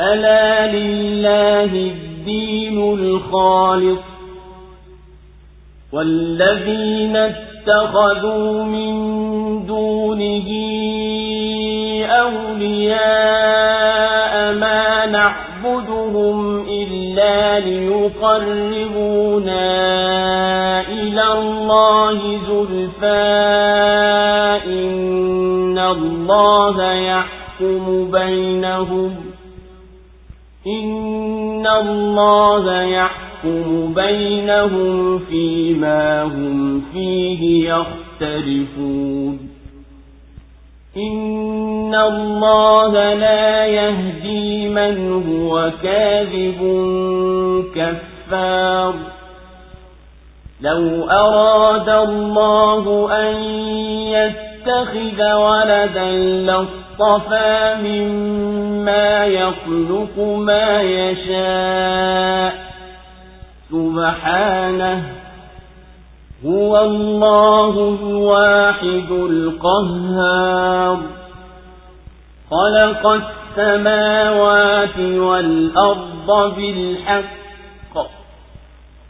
ألا لله الدين الخالص والذين اتخذوا من دونه أولياء ما نعبدهم إلا ليقربونا إلى الله زلفى إن الله يحكم بينهم إن الله يحكم بينهم فيما هم فيه يختلفون إن الله لا يهدي من هو كاذب كفار لو أراد الله أن يتخذ ولدا لاصطفى مما يخلق ما يشاء. سبحانه هو الله الواحد القهار. خلق السماوات والأرض بالحق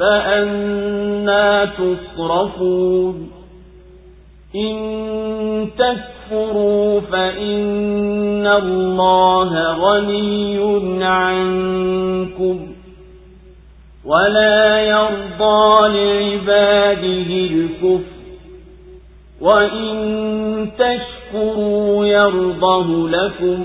فأنا تصرفون إن تكفروا فإن الله غني عنكم ولا يرضى لعباده الكفر وإن تشكروا يرضه لكم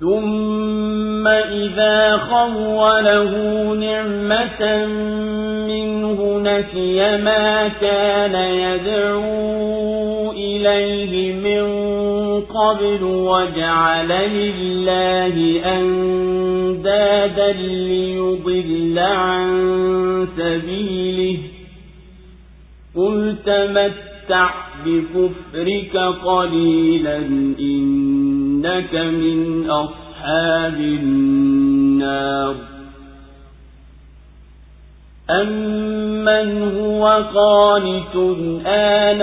ثم إذا خوله نعمة منه نسي ما كان يدعو إليه من قبل وجعل لله أندادا ليضل عن سبيله قل تمتع بكفرك قليلا إنك من أصحاب النار. أمن هو قانت آناء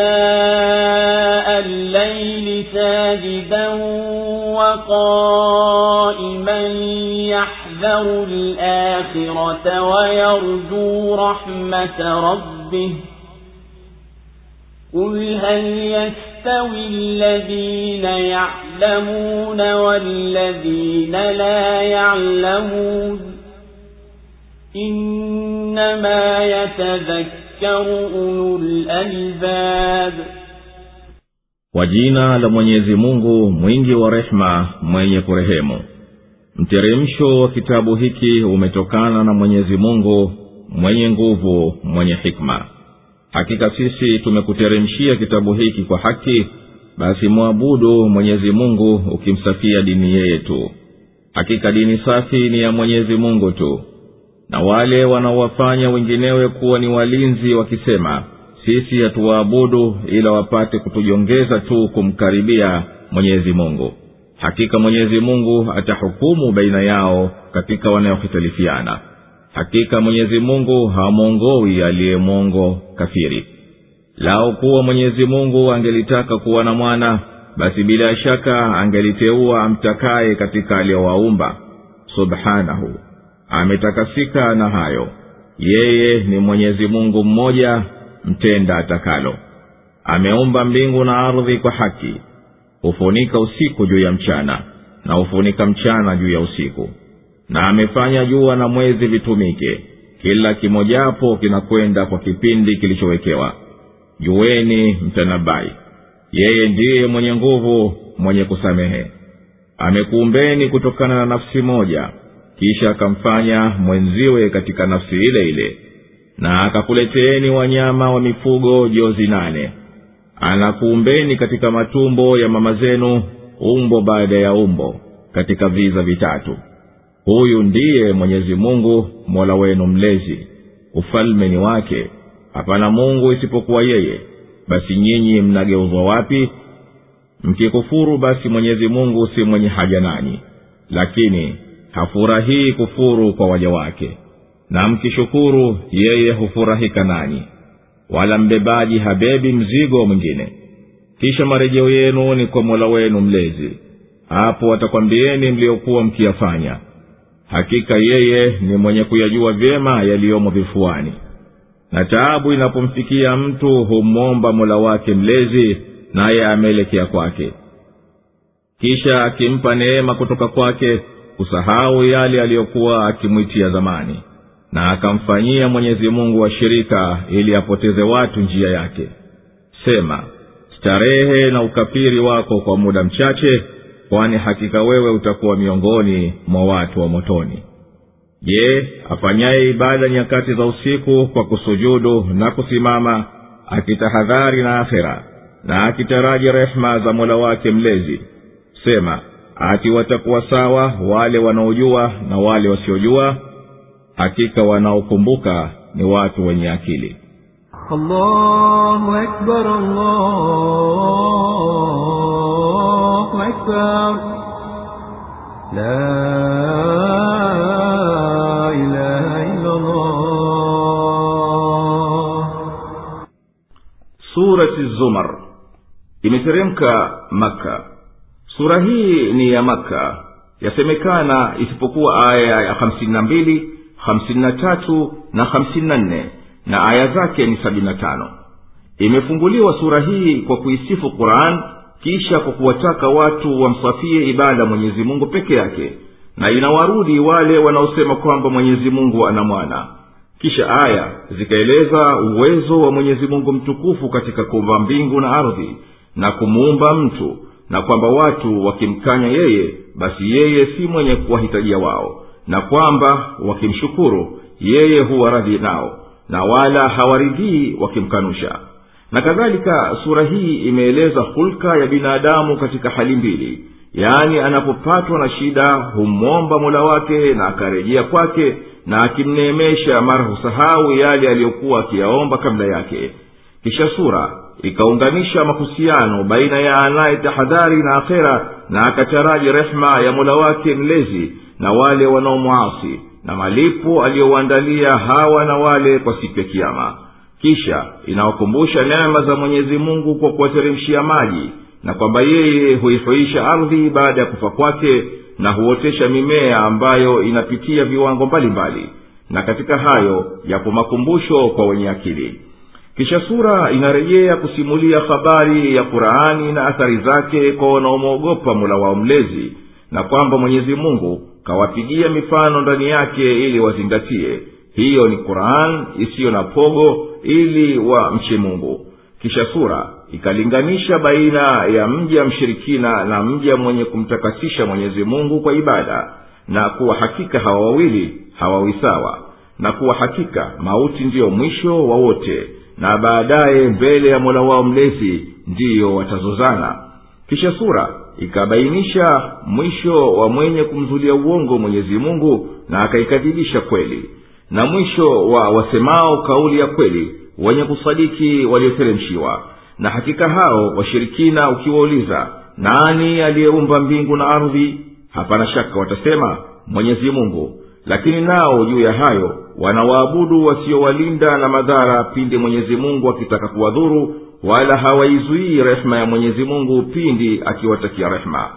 الليل ساجدا وقائما يحذر الآخرة ويرجو رحمة ربه. قل هل يستوي الذين يعلمون والذين لا يعلمون إنما يتذكر أولو الألباب kwa jina la mwenyezi mungu mwingi wa rehema mwenye kurehemu mteremsho wa kitabu hiki umetokana na mwenyezi mungu mwenye nguvu mwenye hikma hakika sisi tumekuteremshia kitabu hiki kwa haki basi mwabudu mwenyezi mungu ukimsafia dini yeye tu hakika dini safi ni ya mwenyezi mungu tu. Na wale wanaowafanya wenginewe kuwa ni walinzi wakisema sisi hatuwaabudu ila wapate kutujongeza tu kumkaribia mwenyezi mungu. Hakika mwenyezi mungu atahukumu baina yao katika wanayohitalifiana hakika mwenyezi mungu hamwongowi aliyemwongo kafiri. Lao kuwa mwenyezi mungu angelitaka kuwa na mwana basi bila shaka angeliteua amtakaye katika aliyowaumba. Subhanahu ametakasika na hayo. Yeye ni mwenyezi mungu mmoja mtenda atakalo. Ameumba mbingu na ardhi kwa haki. Hufunika usiku juu ya mchana na hufunika mchana juu ya usiku na amefanya jua na mwezi vitumike. Kila kimojapo kinakwenda kwa kipindi kilichowekewa. Juweni mtanabai. Yeye ndiye mwenye nguvu mwenye kusamehe. Amekuumbeni kutokana na nafsi moja. Kisha akamfanya mwenziwe katika nafsi ile ile. Na akakuleteeni wanyama wa mifugo jozi nane. Anakuumbeni katika matumbo ya mama zenu umbo baada ya umbo katika viza vitatu huyu ndiye mwenyezi mungu mola wenu mlezi. Ufalme ni wake. Hapana mungu isipokuwa yeye. Basi nyinyi mnageuzwa wapi? Mkikufuru basi mwenyezi mungu si mwenye haja nanyi. Lakini hafurahii kufuru kwa waja wake. Na mkishukuru yeye hufurahika nanyi. Wala mbebaji habebi mzigo mwingine. Kisha marejeo yenu ni kwa mola wenu mlezi. Hapo watakwambieni mliokuwa mkiyafanya hakika yeye ni mwenye kuyajua vyema yaliyomo vifuani. Na taabu inapomfikia mtu humwomba mola wake mlezi naye ameelekea kwake. Kisha akimpa neema kutoka kwake kusahau yale aliyokuwa akimwitia zamani na akamfanyia mwenyezi mungu washirika ili apoteze watu njia yake. Sema starehe na ukafiri wako kwa muda mchache kwani hakika wewe utakuwa miongoni mwa watu wa motoni. Je afanyaye ibada nyakati za usiku kwa kusujudu na kusimama akitahadhari na akhera na akitaraji rehema za mola wake mlezi? Sema ati watakuwa sawa wale wanaojua na wale wasiojua? Hakika wanaokumbuka ni watu wenye akili. Allahu Akbar, Allahu أكبر لا إله إلا الله surati zumar imeteremka maka sura hii ni ya maka yasemekana isipokuwa aya ya hamsini na mbili hamsini na tatu na hamsini na nne na aya zake ni sabini na tano imefunguliwa sura hii kwa kuisifu quran kisha kwa kuwataka watu wamsafie ibada mwenyezi mungu peke yake. Na inawarudi wale wanaosema kwamba mwenyezi mungu ana mwana. Kisha aya zikaeleza uwezo wa mwenyezi mungu mtukufu katika kuumba mbingu na ardhi na kumuumba mtu na kwamba watu wakimkanya yeye basi yeye si mwenye kuwahitajia wao na kwamba wakimshukuru yeye huwa radhi nao na wala hawaridhii wakimkanusha na kadhalika sura hii imeeleza hulka ya binadamu katika hali mbili. Yaani anapopatwa na shida humwomba mola wake na akarejea kwake na akimneemesha mara husahau yale aliyokuwa akiyaomba kabla yake. Kisha sura ikaunganisha mahusiano baina ya anaye tahadhari na akhera na akataraji rehma ya mola wake mlezi na wale wanaomwasi na malipo aliyowaandalia hawa na wale kwa siku ya kiama kisha inawakumbusha neema za mwenyezi mungu kwa kuwateremshia maji na kwamba yeye huihuisha ardhi baada ya kufa kwake na huotesha mimea ambayo inapitia viwango mbalimbali mbali. na katika hayo yapo makumbusho kwa wenye akili kisha sura inarejea kusimulia habari ya qurani na athari zake kwa wanaomwogopa mola wao mlezi na kwamba mwenyezi mungu kawapigia mifano ndani yake ili wazingatie hiyo ni quran isiyo na pogo ili wa mche mungu. Kisha sura ikalinganisha baina ya mja mshirikina na mja mwenye kumtakasisha mwenyezi mungu kwa ibada na kuwa hakika hawa wawili hawawi sawa na kuwa hakika mauti ndiyo mwisho wa wote na baadaye mbele ya mola wao mlezi ndiyo watazozana. Kisha sura ikabainisha mwisho wa mwenye kumzulia uongo mwenyezi mungu na akaikadhibisha kweli na mwisho wa wasemao kauli ya kweli wenye kusadiki walioteremshiwa. Na hakika hao washirikina ukiwauliza nani aliyeumba mbingu na ardhi? Hapana shaka watasema mwenyezi mungu. Lakini nao juu ya hayo wanawaabudu wasiowalinda na madhara pindi mwenyezi mungu akitaka kuwadhuru wala hawaizuii rehema ya mwenyezi mungu pindi akiwatakia rehema.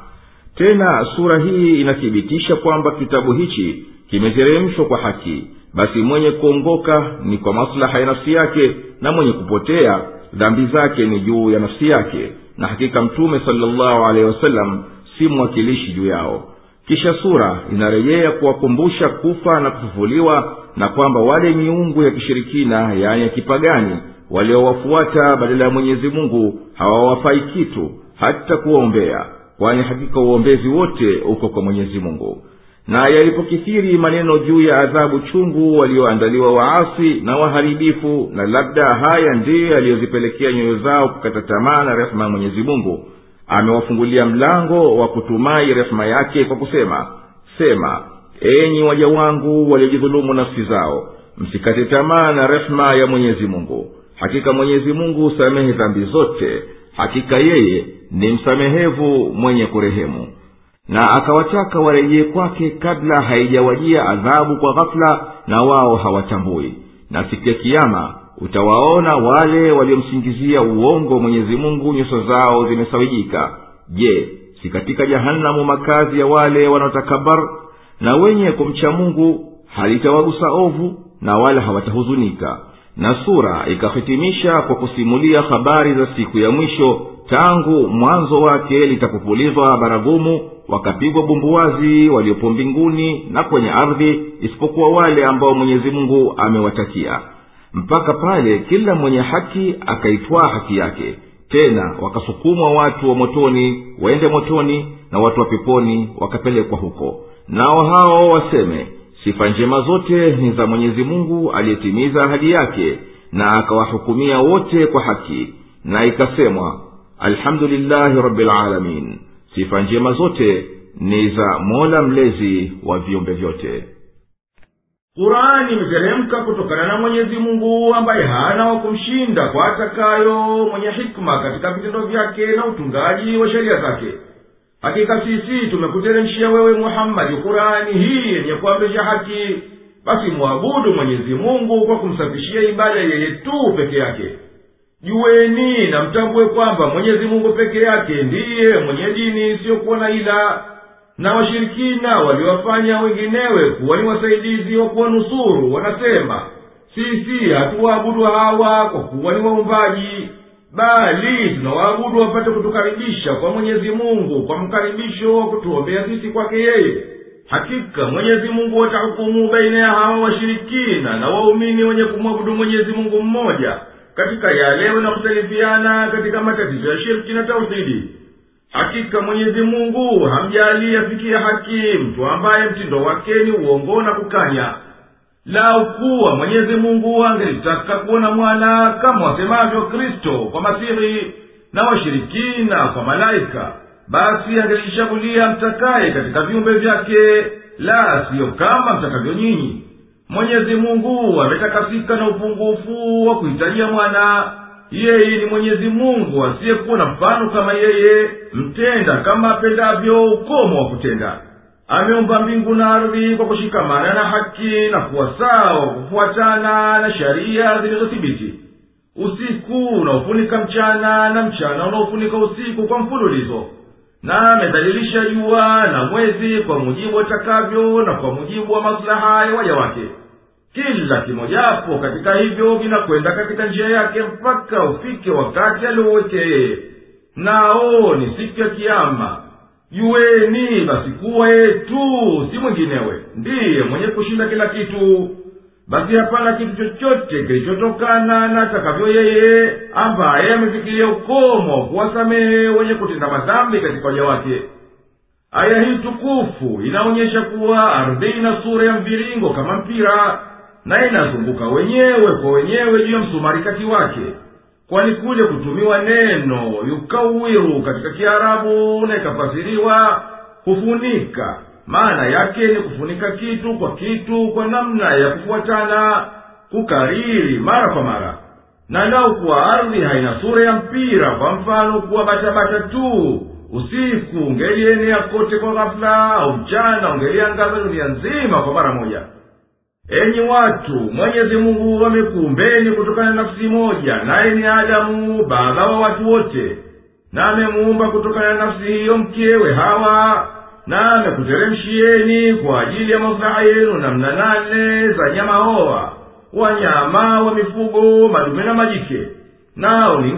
Tena sura hii inathibitisha kwamba kitabu hichi kimeteremshwa kwa haki basi mwenye kuongoka ni kwa maslaha ya nafsi yake na mwenye kupotea dhambi zake ni juu ya nafsi yake. Na hakika mtume salllahu alehi wasallam si mwakilishi juu yao. Kisha sura inarejea kuwakumbusha kufa na kufufuliwa na kwamba wale miungu ya kishirikina yaani ya kipagani waliowafuata badala ya mwenyezi mungu hawawafai kitu hata kuwaombea. Kwani hakika uombezi wote uko kwa mwenyezi mungu na yalipokithiri maneno juu ya adhabu chungu walioandaliwa waasi na waharibifu na labda haya ndiyo yaliyozipelekea nyoyo zao kukata tamaa na rehema ya mwenyezi mungu. Amewafungulia mlango wa kutumai rehema yake kwa kusema sema enyi waja wangu waliojidhulumu nafsi zao msikate tamaa na rehema ya mwenyezi mungu. Hakika mwenyezi mungu husamehe dhambi zote hakika yeye ni msamehevu mwenye kurehemu na akawataka warejee kwake kabla haijawajia adhabu kwa ghafula na wao hawatambui. Na siku ya kiama utawaona wale waliomsingizia uongo mwenyezi mungu nyuso zao zimesawijika. Je si katika jahanamu makazi ya wale wanaotakabar na wenye kumcha mungu halitawagusa ovu na wala hawatahuzunika. Na sura ikahitimisha kwa kusimulia habari za siku ya mwisho tangu mwanzo wake litakupulizwa baragumu wakapigwa bumbuwazi waliopo mbinguni na kwenye ardhi isipokuwa wale ambao mwenyezi mungu amewatakia. Mpaka pale kila mwenye haki akaitwaa haki yake. Tena wakasukumwa watu wa motoni waende motoni na watu wa peponi wakapelekwa huko. Nao hao waseme sifa njema zote ni za mwenyezi mungu aliyetimiza ahadi yake na akawahukumia wote kwa haki. Na ikasemwa alhamdulillahi rabilalamin sifa njema zote ni za mola mlezi wa viumbe vyote. Kurani imeteremka kutokana na mwenyezi mungu ambaye hana wa kumshinda kwa atakayo mwenye hikma katika vitendo vyake na utungaji wa sheria zake. Hakika sisi tumekuteremshia wewe muhammadi kurani hii yenye kuamrisha haki basi mwabudu mwenyezi mungu kwa kumsafishia ibada yeye tu peke yake juweni na mtambue kwamba mwenyezi mungu peke yake ndiye mwenye dini isiyokuwa na ila na washirikina waliwafanya wenginewe kuwa ni wasaidizi wa kuwanusuru wanasema sisi hatuwaabudu hawa kwa kuwa ni waumbaji bali tunawaabudu wapate kutukaribisha kwa mwenyezi mungu kwa mkaribisho wa kutuombea sisi kwake yeye. Hakika mwenyezi mungu watahukumu baina ya hawa washirikina na waumini wenye kumwabudu mwenyezi mungu mmoja katika yale wanakhtalifiana katika matatizo ya shirki na tauhidi. Hakika mwenyezi mungu hamjali afikia haki mtu ambaye mtindo wake ni uongo na kukanya. Lau kuwa mwenyezi mungu angelitaka kuona mwana kama wasemavyo kristo kwa masihi na washirikina kwa malaika basi angelishagulia mtakaye katika viumbe vyake la siyo kama mtakavyo nyinyi mwenyezi mungu ametakasika na upungufu wa kuhitajia mwana. Yeye ni mwenyezi mungu asiyekuwa na mfano kama yeye mtenda kama apendavyo ukomo wa kutenda. Ameumba mbingu na ardhi kwa kushikamana na haki na kuwa sawa kufuatana na sheria zilizothibiti. Usiku unaofunika mchana na mchana unaofunika usiku kwa mfululizo na amedhalilisha jua na mwezi kwa mujibu atakavyo na kwa mujibu wa maslaha ya waja wake. Kila kimojapo katika hivyo vinakwenda katika njia yake mpaka ufike wakati aliowekee nao ni siku ya kiama juweni basi kuwa yeye tu si mwinginewe. Ndiye mwenye kushinda kila kitu basi hapana kitu chochote kilichotokana na atakavyo yeye ambaye amefikiria ukomo wa kuwasamehe wenye kutenda madhambi katika waja wake. Aya hii tukufu inaonyesha kuwa ardhi ina sura ya mviringo kama mpira na inazunguka wenyewe kwa wenyewe juu ya msumari kati wake kwani kule kutumiwa neno yukawiru katika kiarabu na ikafasiriwa kufunika maana yake ni kufunika kitu kwa kitu kwa namna ya kufuatana kukariri mara kwa mara. Na lau kuwa ardhi haina sura ya mpira kwa mfano kuwa batabata tu usiku ungelienea kote kwa ghafula au mchana ungeliangaza dunia nzima kwa mara moja. Enyi watu mwenyezi mungu amekuumbeni kutokana na nafsi moja naye ni adamu baba wa watu wote. Na amemuumba kutokana na nafsi hiyo mkewe hawa na amekuteremshieni kwa ajili ya mafuraha yenu namna nane za nyama hoa wanyama wa mifugo madume na majike nao ni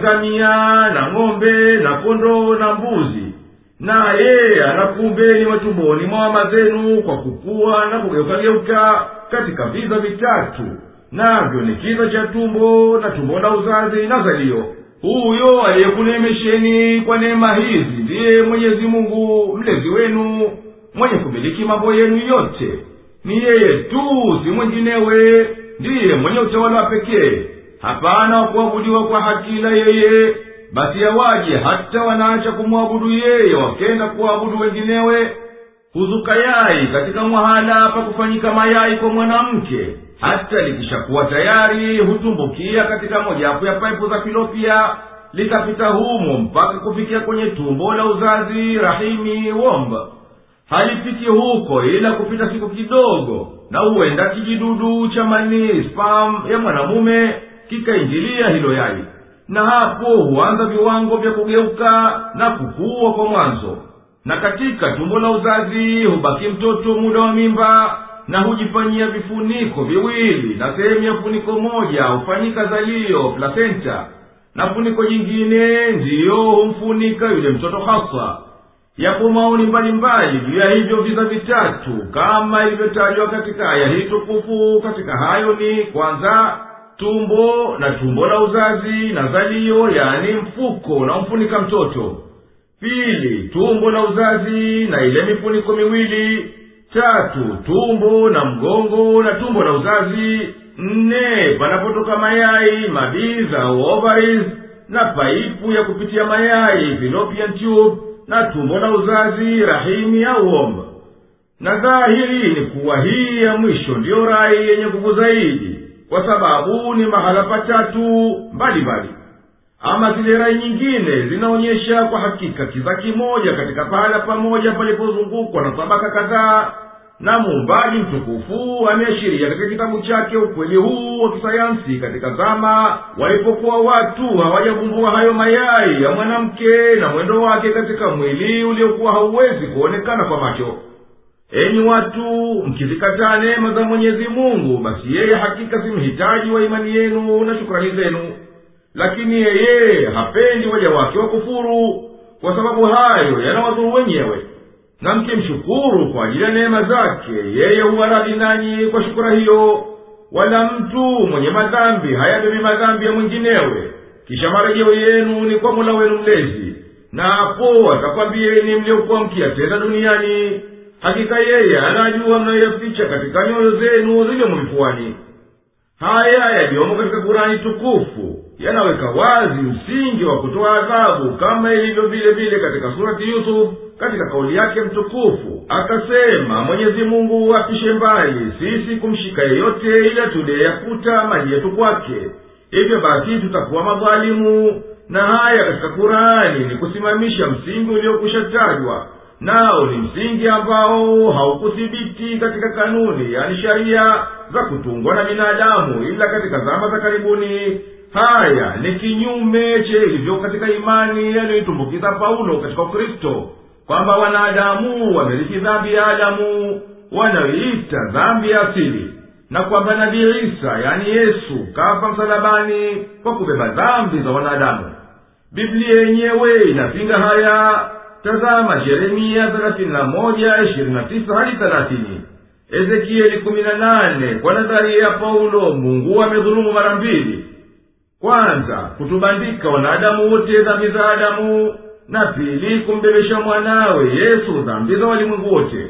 na ng'ombe na kondoo na mbuzi. Naye anakuumbeni matumboni mwa mama zenu kwa kukua na kugeukageuka katika viza vitatu. Navyo ni kiza cha tumbo na tumbo la uzazi na zalio huyo aliyekuneemesheni kwa neema hizi ndiye mwenyezi mungu mlezi wenu mwenye kumiliki mambo yenu yote. Ni yeye tu si mwenginewe ndiye mwenye utawala wa pekee. Hapana wa kuabudiwa kwa haki ila yeye. Basi yawaje hata wanaacha kumwabudu yeye wakenda kuwaabudu wenginewe? Huzuka yai katika mwahala pa kufanyika mayai kwa mwanamke hata likishakuwa tayari hutumbukia katika mojawapo ya paipu za filopia likapita humo mpaka kufikia kwenye tumbo la uzazi rahimi womba. Halifiki huko ila kupita siku kidogo na huenda kijidudu cha manii spam ya mwanamume kikaingilia hilo yai. Na hapo huanza viwango vya kugeuka na kukua kwa mwanzo. Na katika tumbo la uzazi hubaki mtoto muda wa mimba na hujifanyia vifuniko viwili na sehemu ya funiko moja hufanyika zalio placenta. Na funiko jingine ndiyo humfunika yule mtoto hasa yapo maoni mbalimbali juu ya hivyo viza vitatu kama ilivyotajwa katika aya hii tukufu. Katika hayo ni kwanza tumbo na tumbo la uzazi na zalio yani mfuko unaomfunika mtoto. Pili tumbo la uzazi na ile mifuniko miwili tatu tumbo na mgongo na tumbo la uzazi. Nne panapotoka mayai mabiza au ovaries na paipu ya kupitia mayai fallopian tube na tumbo la uzazi rahimi au omba na dhahiri ni kuwa hii ya mwisho ndiyo rai yenye nguvu zaidi kwa sababu ni mahala patatu mbali mbali ama zile rai nyingine zinaonyesha kwa hakika kiza kimoja katika pahala pamoja palipozungukwa na tabaka kadhaa na muumbaji mtukufu ameashiria katika kitabu chake ukweli huu wa kisayansi katika zama walipokuwa watu hawajavumbua hayo mayai ya mwanamke na mwendo wake katika mwili uliokuwa hauwezi kuonekana kwa macho. Enyi watu mkizikataa neema za mwenyezi mungu basi yeye hakika simhitaji wa imani yenu na shukrani zenu lakini yeye hapendi waja wake wakufuru kwa sababu hayo yanawadhuru wenyewe. Na mkimshukuru kwa ajili ya neema zake yeye huwa radhi nanyi kwa shukura hiyo. Wala mtu mwenye madhambi hayabebi madhambi ya mwinginewe. Kisha marejeo yenu ni kwa mola wenu mlezi. Na hapo atakwambieni mliokuwa mkiyatenda duniani hakika yeye anajua mnayoyaficha katika nyoyo zenu ziliyomo vifuani haya yaliyomo katika kurani tukufu yanaweka wazi msingi wa kutoa adhabu kama ilivyo vile vile katika surati yusuf katika kauli yake mtukufu akasema mwenyezi mungu apishe mbali sisi kumshika yeyote ila tuliyeyakuta maji yetu kwake. Hivyo basi tutakuwa madhalimu. Na haya katika kurani ni kusimamisha msingi uliokwisha tajwa nao ni msingi ambao haukuthibiti katika kanuni yani sharia za kutungwa na binadamu ila katika zama za karibuni haya ni kinyume cha ilivyo katika imani yaliyoitumbukiza paulo katika ukristo kwamba wanadamu wamiliki dhambi ya adamu wanayoita dhambi ya asili na kwamba nabii isa yaani yesu kafa msalabani kwa kubeba dhambi za wanadamu. Biblia yenyewe inapinga haya. Tazama yeremia thelathini na moja ishirini na tisa hadi thelathini. Ezekieli kumi na nane kwa nadharia ya paulo mungu amedhulumu mara mbili kwanza kutubandika wanadamu wote dhambi za adamu na pili kumbebesha mwanawe yesu dhambi za walimwengu wote.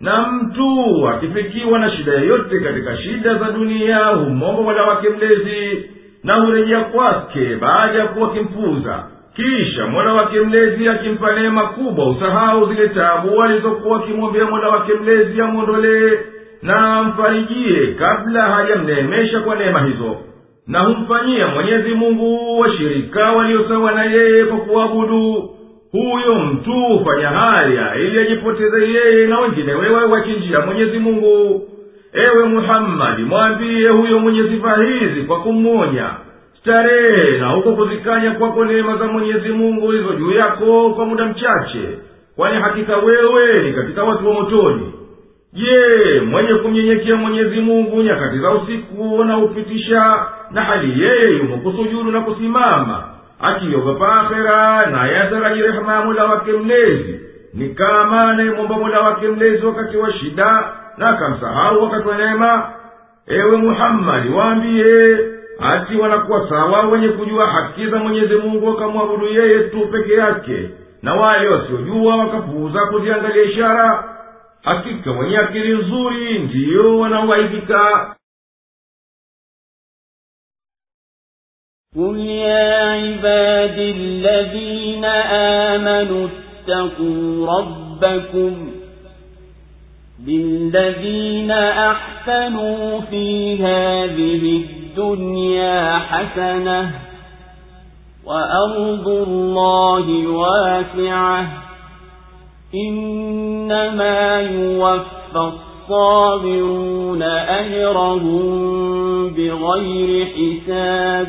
Na mtu akifikiwa na shida yoyote katika shida za dunia humomba mola wake mlezi na hurejea kwake baada ya kuwa akimpuuza kisha mola wake mlezi akimpa neema kubwa usahau zile tabu alizokuwa akimwombea mola wake mlezi amwondolee na amfarijie kabla hajamneemesha kwa neema hizo na humfanyia mwenyezi mungu washirika waliosawa na yeye kwa kuabudu. Huyo mtu hufanya haya ili ajipoteze yeye na wengine wewe wakinjia mwenyezi mungu. Ewe muhammadi mwambiye huyo mwenye sifa hizi kwa kumwonya. Starehe na huko kuzikanya kwako neema za mwenyezi mungu hizo juu yako kwa muda mchache kwani hakika wewe ni katika watu wa motoni. Je mwenye kumnyenyekea mwenyezi mungu nyakati za usiku na upitisha na hali yeye yumo kusujudu na kusimama akiogopa akhera naye ataraji rehema ya mola wake mlezi. Ni kama anayemwomba mola wake mlezi wakati wa shida na akamsahau wakati wa neema. Ewe muhammadi waambiye ati wanakuwa sawa wenye kujua haki za mwenyezi mungu wakamwabudu yeye tu peke yake na wale wasiojua wakapuuza kuziangalia ishara. Hakika wenye akili nzuri ndiyo wanaoaidika قل يا عبادي الذين آمنوا اتقوا ربكم للذين أحسنوا في هذه الدنيا حسنة وأرض الله واسعة إنما يوفى الصابرون أجرهم بغير حساب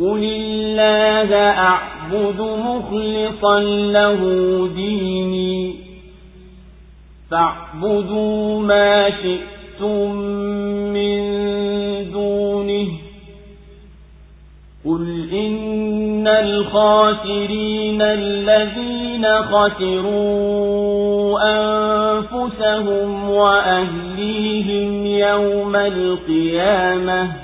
قل الله أعبد مخلصا له ديني فاعبدوا ما شئتم من دونه قل إن الخاسرين الذين خسروا أنفسهم وأهليهم يوم القيامة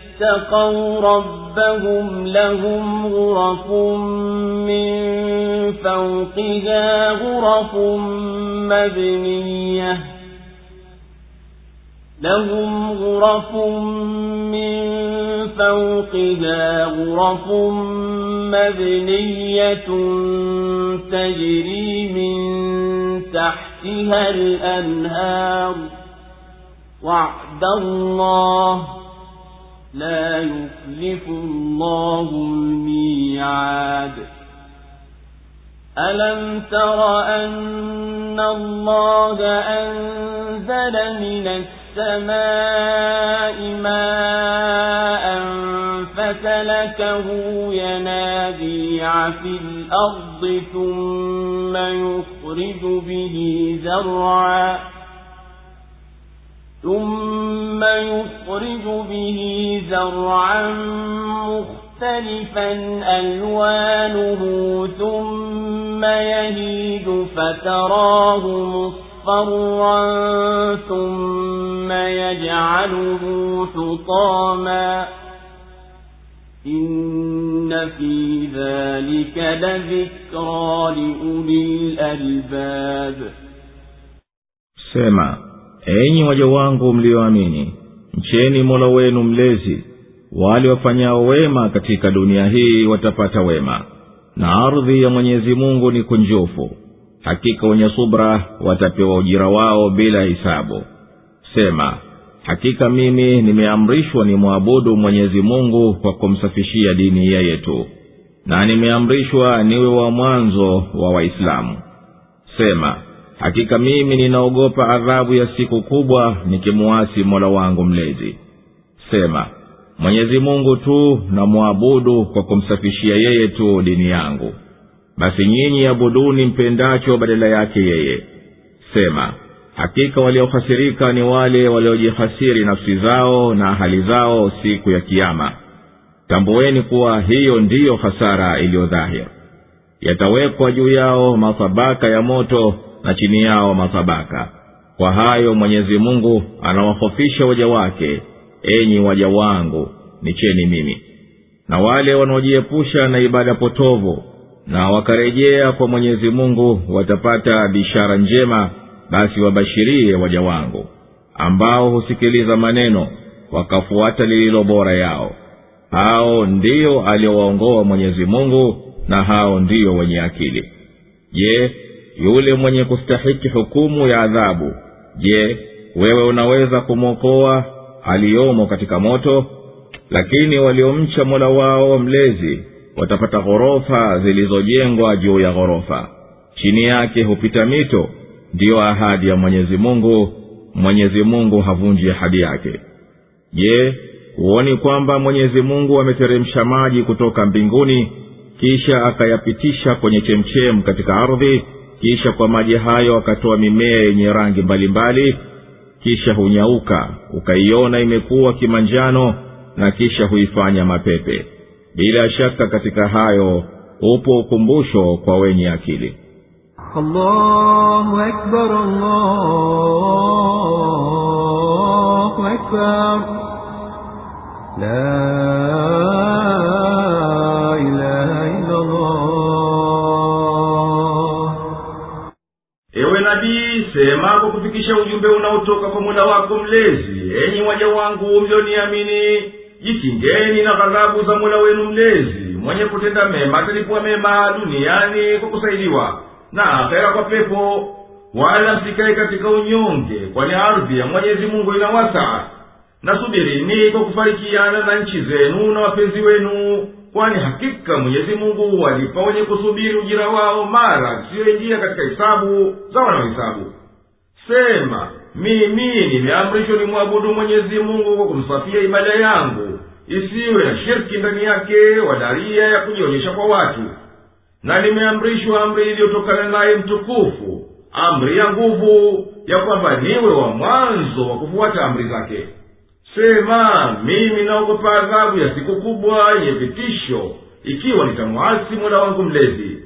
اتقوا ربهم لهم غرف من فوقها غرف مبنية لهم غرف من فوقها غرف مبنية تجري من تحتها الأنهار. وعد الله لا يخلف الله الميعاد. ألم تر أن الله أنزل من السماء ماء فسلكه ينابيع في الأرض ثم يخرج به زرعا ثم يخرج به زرعا مختلفا ألوانه ثم يهيد فتراه مصفرا ثم يجعله حطاما إن في ذلك لذكرى لأولي الألباب sema enyi waja wangu mlioamini mcheni mola wenu mlezi wale wafanyao wema katika dunia hii watapata wema. Na ardhi ya mwenyezi mungu ni kunjufu. Hakika wenye subra watapewa ujira wao bila hisabu. Sema hakika mimi nimeamrishwa nimwabudu mwenyezi mungu kwa kumsafishia dini yeye tu na nimeamrishwa niwe wa mwanzo wa waislamu. Sema hakika mimi ninaogopa adhabu ya siku kubwa nikimuasi mola wangu mlezi. Sema mwenyezi mungu tu namwabudu kwa kumsafishia yeye tu dini yangu. Basi nyinyi abuduni mpendacho badala yake yeye. Sema hakika waliohasirika ni wale waliojihasiri nafsi zao na hali zao siku ya kiama tambueni kuwa hiyo ndiyo hasara iliyo dhahir yatawekwa juu yao mathabaka ya moto na chini yao mathabaka kwa hayo mwenyezi mungu anawahofisha waja wake enyi waja wangu nicheni mimi. Na wale wanaojiepusha na ibada potovu na wakarejea kwa mwenyezi mungu watapata bishara njema basi wabashirie waja wangu ambao husikiliza maneno wakafuata lililo bora yao. Hao ndiyo aliowaongoa mwenyezi mungu na hao ndiyo wenye akili. Je yule mwenye kustahiki hukumu ya adhabu. Je wewe unaweza kumwokoa? Aliyomo katika moto. Lakini waliomcha mola wao mlezi watapata ghorofa zilizojengwa juu ya ghorofa. Chini yake hupita mito. Ndiyo ahadi ya mwenyezi mungu. Mwenyezi mungu havunji ahadi yake. Je huoni kwamba mwenyezi mungu ameteremsha maji kutoka mbinguni kisha akayapitisha kwenye chemchemu katika ardhi kisha kwa maji hayo akatoa mimea yenye rangi mbalimbali mbali, kisha hunyauka ukaiona imekuwa kimanjano na kisha huifanya mapepe bila shaka katika hayo upo ukumbusho kwa wenye akili allahu akbar, allahu akbar. La kufikisha ujumbe unaotoka kwa mola wako mlezi. Enyi waja wangu mlioniamini jikingeni na ghadhabu za mola wenu mlezi. Mwenye kutenda mema atalipwa mema duniani kwa kusaidiwa na akhera kwa pepo wala msikaye katika unyonge kwani ardhi ya mwenyezi mungu ina wasaa nasubirini kwa kufarikiana na nchi zenu na wapenzi wenu kwani hakika mwenyezi mungu walipa wenye kusubiri ujira wao mara siyoingia katika hisabu za wanaohisabu sema mimi nimeamrishwa nimwabudu mwenyezi mungu kwa kumsafia ibada yangu isiwe na shirki ndani yake wadaria ya kujionyesha kwa watu. Na nimeamrishwa amri iliyotokana naye mtukufu amri ya nguvu ya kwamba niwe wa mwanzo wa kufuata amri zake. Sema mimi naogopa adhabu ya siku kubwa yenye vitisho ikiwa nitamwasi mola wangu mlezi.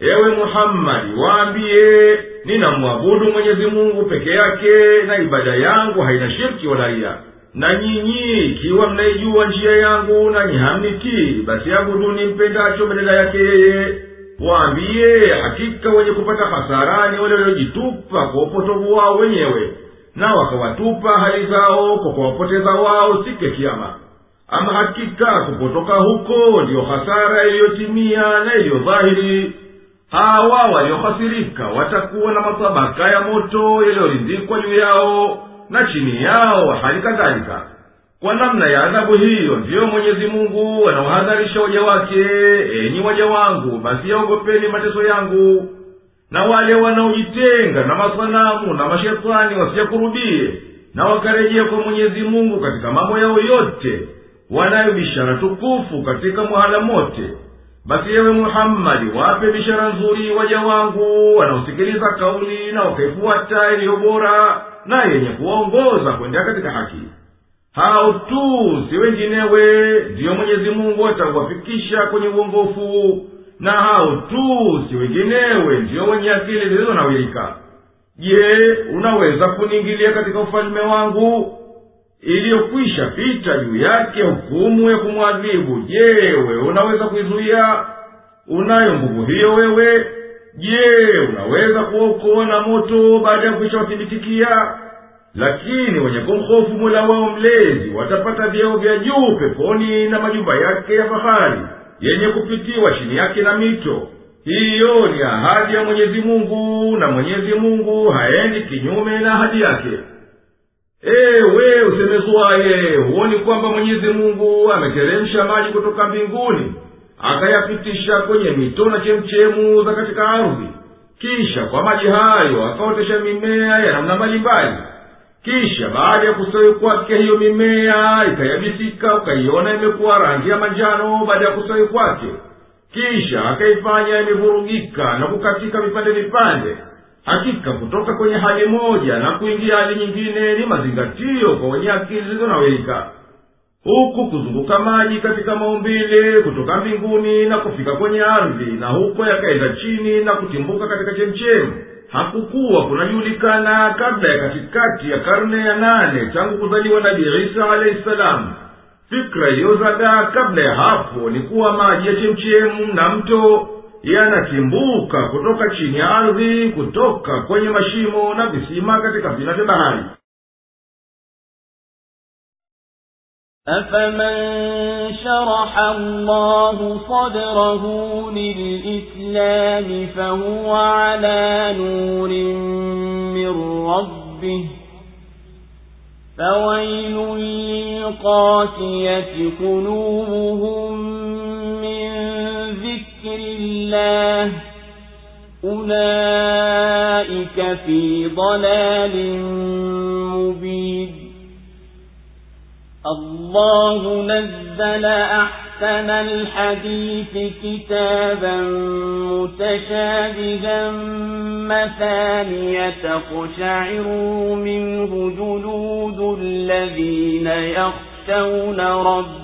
Ewe muhammadi waambiye ninamwabudu mwenyezi mungu peke yake na ibada yangu haina shirki wala na nyinyi ikiwa mnaijua njia yangu nanyi hamnitii basi abuduni mpendacho badala yake. Yeye waambiye hakika wenye kupata hasarani wale waliojitupa kwa upotovu wao wenyewe na wakawatupa hali zao kwa kuwapoteza wao siku ya kiama ama hakika kupotoka huko ndiyo hasara iliyotimia na iliyo dhahiri hawa waliohasirika watakuwa na matabaka ya moto yaliyorindikwa juu yao na chini yao hali kadhalika. Kwa namna ya adhabu hiyo ndiyo mwenyezi mungu anawahadharisha waja wake enyi waja wangu basi yaogopeni mateso yangu. Na wale wanaojitenga na masanamu na mashetani wasiyakurubie na wakarejea kwa mwenyezi mungu katika mambo yao yote wanayo bishara tukufu katika mwahala mote basi yewe muhammadi wape bishara nzuri waja wangu wanaosikiliza kauli na wakaifuata iliyo bora na yenye kuwaongoza kwendea katika haki. Hao tu si wenginewe ndiyo mwenyezi mungu atawafikisha kwenye uongofu na hao tu si wenginewe ndiyo wenye akili zilizonawirika je unaweza kuniingilia katika ufalme wangu iliyokwisha pita juu yake hukumu ya kumwadhibu. Je wewe unaweza kuizuia? Unayo nguvu hiyo wewe? Je unaweza kuokoa na moto baada ya kwisha wathibitikia lakini wenye kumhofu mola wao mlezi watapata vyeo vya juu peponi na majumba yake ya fahari yenye kupitiwa chini yake na mito. Hiyo ni ahadi ya mwenyezi mungu na mwenyezi mungu haendi kinyume na ahadi yake ewe usemezwaye huoni kwamba mwenyezi mungu ameteremsha maji kutoka mbinguni akayapitisha kwenye mito na chemchemu za katika ardhi? Kisha kwa maji hayo akaotesha mimea ya namna mbalimbali. Kisha baada ya kustawi kwake hiyo mimea ikayabisika ukaiona imekuwa rangi ya manjano baada ya kustawi kwake. Kisha akaifanya imevurugika na kukatika vipande vipande hakika kutoka kwenye hali moja na kuingia hali nyingine ni mazingatio kwa wenye akili zilizonawirika huku kuzunguka maji katika maumbile kutoka mbinguni na kufika kwenye ardhi na huko yakaenda chini na kutimbuka katika chemchemu hakukuwa kunajulikana kabla ya katikati ya karne ya nane tangu kuzaliwa nabii isa alahi salamu fikra iliyozagaa kabla ya hapo ni kuwa maji ya chemchemu na mto yanatimbuka kutoka chini ya ardhi kutoka kwenye mashimo na visima katika vina vya bahari أفمن شرح الله صدره للإسلام فهو على نور من ربه فويل للقاسية قلوبهم من ذكر الله. أولئك في ضلال مبين. الله نزل أحسن الحديث كتابا متشابها مثانية تقشعر منه جلود الذين يخشون ربهم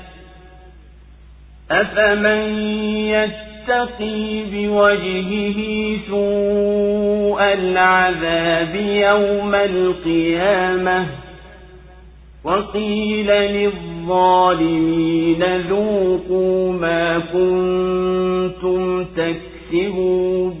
أفمن يتقي بوجهه سوء العذاب يوم القيامة وقيل للظالمين ذوقوا ما كنتم تكسبون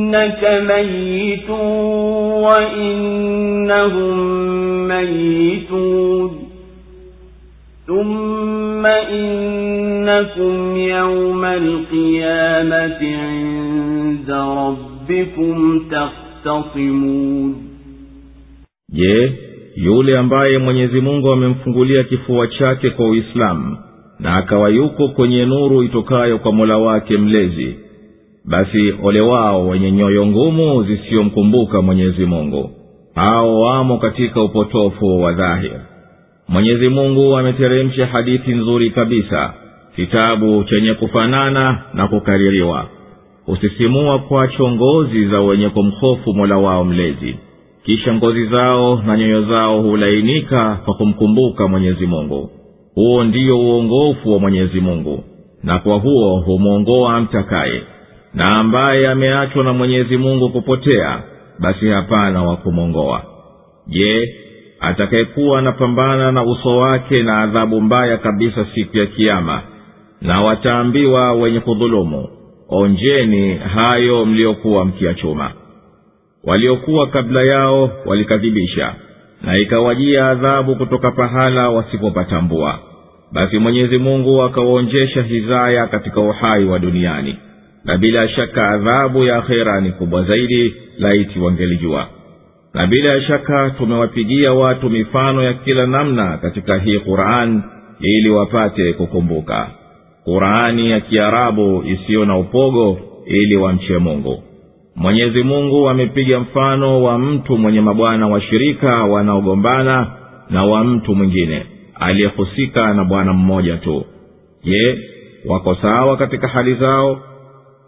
إنك ميت وإنهم ميتون ثم إنكم يوم القيامة عند ربكم تختصمون je yule ambaye mwenyezi mungu amemfungulia kifua chake kwa uislamu na akawa yuko kwenye nuru itokayo kwa mola wake mlezi basi ole wao wenye nyoyo ngumu zisiyomkumbuka mwenyezi mungu. Hao wamo katika upotofu wa dhahir. Mwenyezi mungu ameteremsha hadithi nzuri kabisa kitabu chenye kufanana na kukaririwa. Husisimua kwacho ngozi za wenye kumhofu mola wao mlezi. Kisha ngozi zao na nyoyo zao hulainika kwa kumkumbuka mwenyezi mungu. Huo ndiyo uongofu wa mwenyezi mungu na kwa huo humwongoa mtakaye na ambaye ameachwa na mwenyezi mungu kupotea basi hapana wa kumwongoa. Je atakayekuwa anapambana na uso wake na adhabu mbaya kabisa siku ya kiama na wataambiwa wenye kudhulumu onjeni hayo mliokuwa mkiyachuma waliokuwa kabla yao walikadhibisha na ikawajia adhabu kutoka pahala wasipopatambua. Basi mwenyezi mungu akawaonjesha hizaya katika uhai wa duniani na bila shaka adhabu ya akhera ni kubwa zaidi laiti wangelijua. Na bila shaka tumewapigia watu mifano ya kila namna katika hii quran ili wapate kukumbuka. Qurani ya kiarabu isiyo na upogo ili wamche mungu. Mwenyezi mungu amepiga mfano wa mtu mwenye mabwana washirika wanaogombana na wa mtu mwingine aliyehusika na bwana mmoja tu. Je wako sawa katika hali zao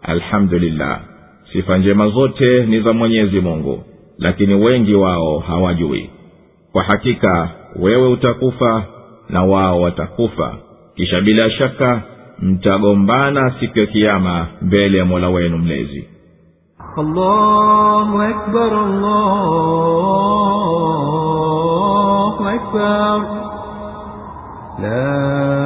alhamdulillah. Sifa njema zote ni za mwenyezi mungu lakini wengi wao hawajui. Kwa hakika wewe utakufa na wao watakufa. Kisha bila shaka mtagombana siku ya kiama mbele ya mola wenu mlezi. Allahu akbar, allahu akbar. La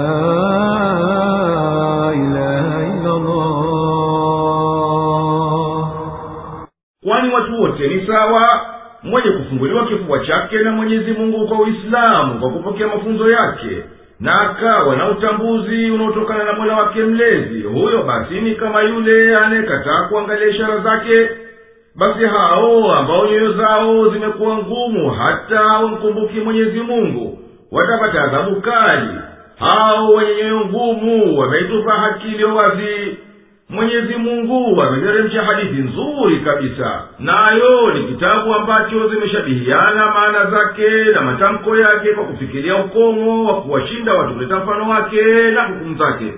watu wote ni sawa. Mwenye kufunguliwa kifua chake na mwenyezi mungu kwa uislamu kwa kupokea mafunzo yake na akawa na utambuzi unaotokana na mola wake mlezi huyo basi ni kama yule anayekataa kuangalia ishara zake. Basi hao ambao nyoyo zao zimekuwa ngumu hata wamkumbuki mwenyezi mungu watapata adhabu kali. Hao wenye nyoyo ngumu wameitupa haki iliyo wazi mwenyezi mungu ameteremsha hadithi nzuri kabisa. Nayo ni kitabu ambacho zimeshabihiana maana zake na matamko yake kwa kufikiria ukomo wa kuwashinda watu kuleta mfano wake na hukumu zake.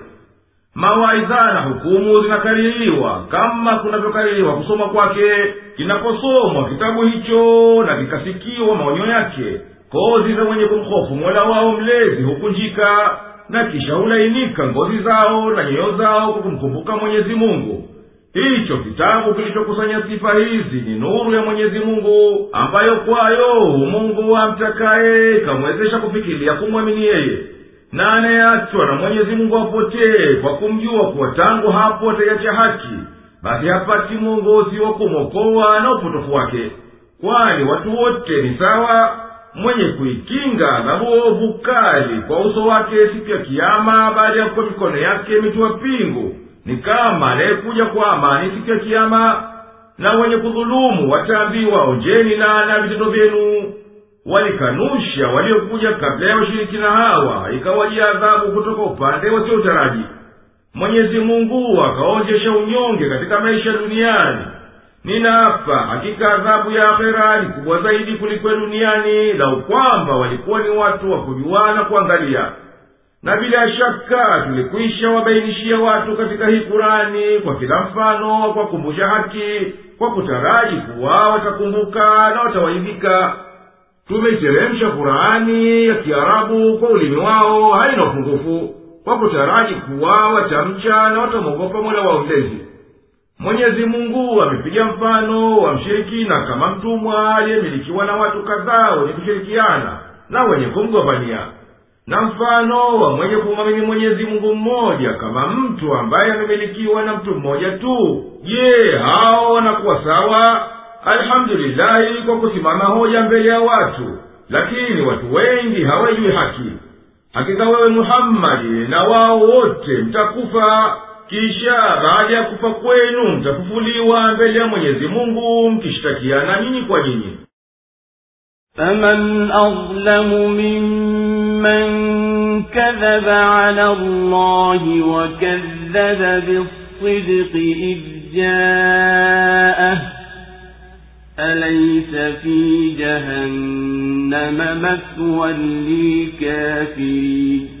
Mawaidha na hukumu zinakaririwa. Kama kunavyokaririwa kusoma kwake kinaposomwa kitabu hicho na kikasikiwa maonyo yake. Kozi za mwenye kumhofu mola wao mlezi hukunjika na kisha hulainika ngozi zao na nyoyo zao kwa kumkumbuka mwenyezi mungu. Hicho kitabu kilichokusanya sifa hizi ni nuru ya mwenyezi mungu ambayo kwayo mungu amtakaye kamwezesha kufikiria kumwamini yeye. Na anayeachwa na mwenyezi mungu apotee kwa kumjua kuwa tangu hapo ataiacha haki basi hapati mwongozi wa kumwokoa na upotofu wake. Kwani watu wote ni sawa mwenye kuikinga adhabu ovu kali kwa uso wake siku ya kiama baada ya kuwa mikono yake imetiwa pingu. Ni kama anayekuja kwa amani siku ya kiama na wenye kudhulumu wataambiwa onjeni na na vitendo vyenu. Walikanusha waliokuja kabla ya washirikina hawa ikawajia adhabu kutoka upande wasioutaraji mwenyezi mungu akaonjesha unyonge katika maisha duniani ninaapa hakika adhabu ya akhera ni kubwa zaidi kuliko duniani lau kwamba walikuwa ni watu wa kujuana kuangalia. Na bila shaka tulikwisha wabainishia watu katika hii kurani kwa kila mfano kwa kumbusha haki kwa kutaraji kuwa watakumbuka na watawaidhika. Tumeiteremsha kurani ya kiarabu kwa ulimi wao haina upungufu kwa kutaraji kuwa watamcha na watamwogopa mola wa mlezi mwenyezi mungu amepiga mfano wa mshirikina kama mtumwa aliyemilikiwa na watu kadhaa wenye kushirikiana na wenye kumgombania na mfano wa mwenye kumwamini mwenyezi mungu mmoja kama mtu ambaye amemilikiwa na mtu mmoja tu. Je hao wanakuwa sawa? Alhamdulilahi kwa kusimama hoja mbele ya watu. Lakini watu wengi hawajui haki. Hakika wewe muhammadi na wao wote mtakufa kisha baada ya kufa kwenu mtafufuliwa mbele ya mwenyezi mungu mkishtakiana nyinyi kwa nyinyi فمن أظلم ممن كذب على الله وكذب بالصدق إذ جاءه أليس في جهنم مثوى للكافرين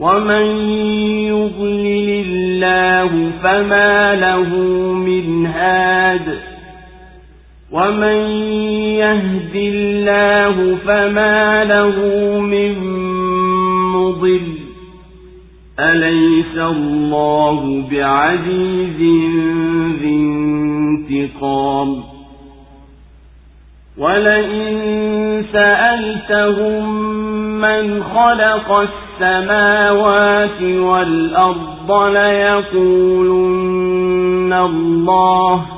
ومن يضلل الله فما له من هاد ومن يهد الله فما له من مضل أليس الله بعزيز ذي انتقام ولئن سألتهم من خلق السماوات والأرض ليقولن الله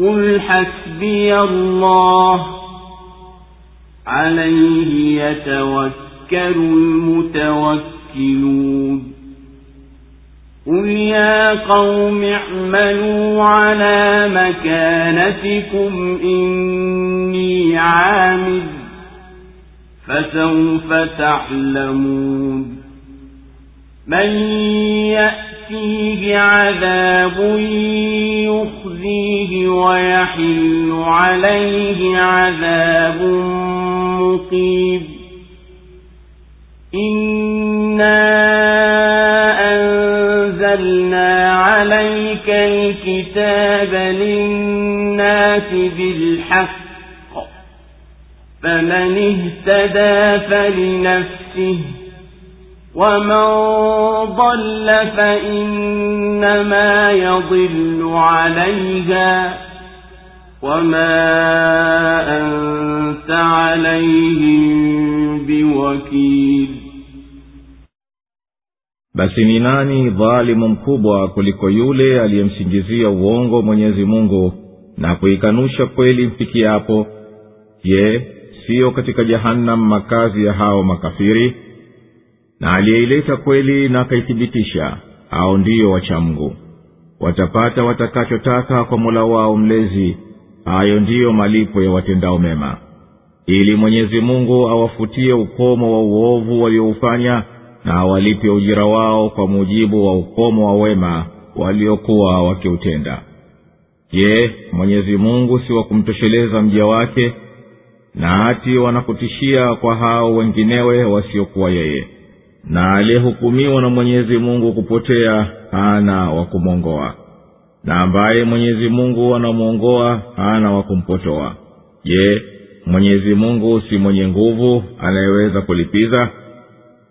قل حسبي الله عليه يتوكل المتوكلون قل يا قوم اعملوا على مكانتكم إني عامل فسوف تعلمون من يأتيه عذاب يخزيه ويحل عليه عذاب مقيم إنا أنزلنا عليك الكتاب للناس بالحق فمن اهتدى فلنفسه ومن ضل فإنما يضل عليها وما أنت عليهم بوكيل وكيل basi ni nani dhalimu mkubwa kuliko yule aliyemsingizia uongo mwenyezi mungu na kuikanusha kweli mfikiapo je siyo katika jahannam makazi ya hao makafiri Na aliyeileta kweli na akaithibitisha au ndiyo wachamgu watapata watakachotaka kwa mola wao mlezi hayo ndiyo malipo ya watendao mema. Ili mwenyezi mungu awafutie ukomo wa uovu walioufanya na awalipe ujira wao kwa mujibu wa ukomo wa wema waliokuwa wakiutenda. Je mwenyezi mungu si wa kumtosheleza mja wake? Na hati wanakutishia kwa hao wenginewe wasiokuwa yeye na aliyehukumiwa na mwenyezi mungu kupotea hana wa kumwongoa na ambaye mwenyezi mungu anamwongoa hana wa kumpotoa. Je mwenyezi mungu si mwenye nguvu anayeweza kulipiza?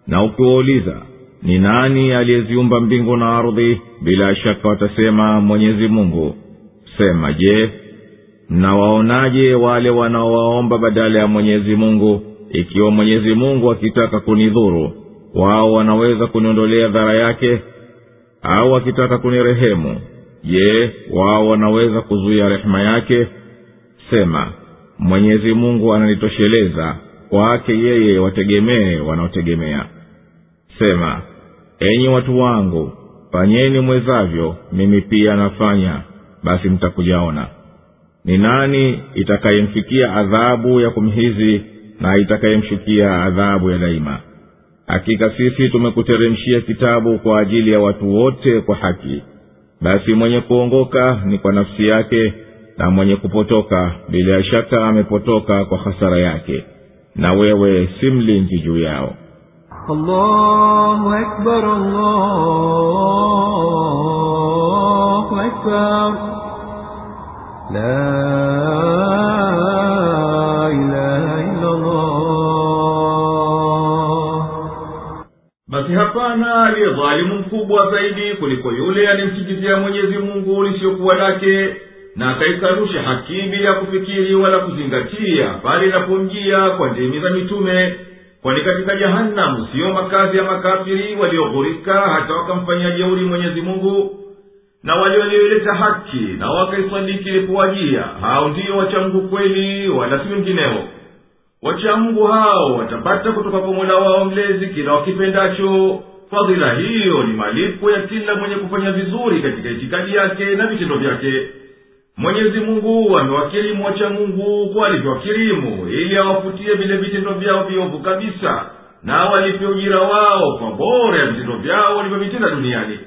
Na ukiwauliza ni nani aliyeziumba mbingu na ardhi? Bila shaka watasema mwenyezi mungu. Sema je mnawaonaje wale wanaowaomba badala ya mwenyezi mungu? Ikiwa mwenyezi mungu akitaka kunidhuru wao wanaweza kuniondolea dhara yake au akitaka kunirehemu. Je wao wanaweza kuzuia rehema yake? Sema mwenyezi mungu ananitosheleza kwake yeye wategemee wanaotegemea. Sema enyi watu wangu fanyeni mwezavyo mimi pia nafanya basi mtakujaona. Ni nani itakayemfikia adhabu ya kumhizi na itakayemshukia adhabu ya daima hakika sisi tumekuteremshia kitabu kwa ajili ya watu wote kwa haki. Basi mwenye kuongoka ni kwa nafsi yake na mwenye kupotoka bila shaka amepotoka kwa hasara yake. Na wewe si mlinzi juu yao. Allahu akbar, allahu akbar. La basi hapana aliye dhalimu mkubwa zaidi kuliko yule aliyemsikizia mwenyezi mungu lisiyokuwa lake na akaikanusha haki bila kufikiri wala kuzingatia pale inapomjia kwa ndimi za mitume kwani katika jahanamu siyo makazi ya makafiri walioghurika hata wakamfanyia jeuri mwenyezi mungu na wale haki na wakaisadiki ilipowajia hao ndiyo wachamgu kweli wala si wengineo wachamgu hao watapata kutoka kwa mola wao mlezi kila wakipendacho. Fadhila hiyo ni malipo ya kila mwenye kufanya vizuri katika itikadi yake na vitendo vyake. Mwenyezi mungu amewakirimu wacha kwa alivyowakirimu ili awafutie vile vitendo vyao viovu kabisa na walipe ujira wao kwa bora ya vitendo vyao walivyovitenda duniani.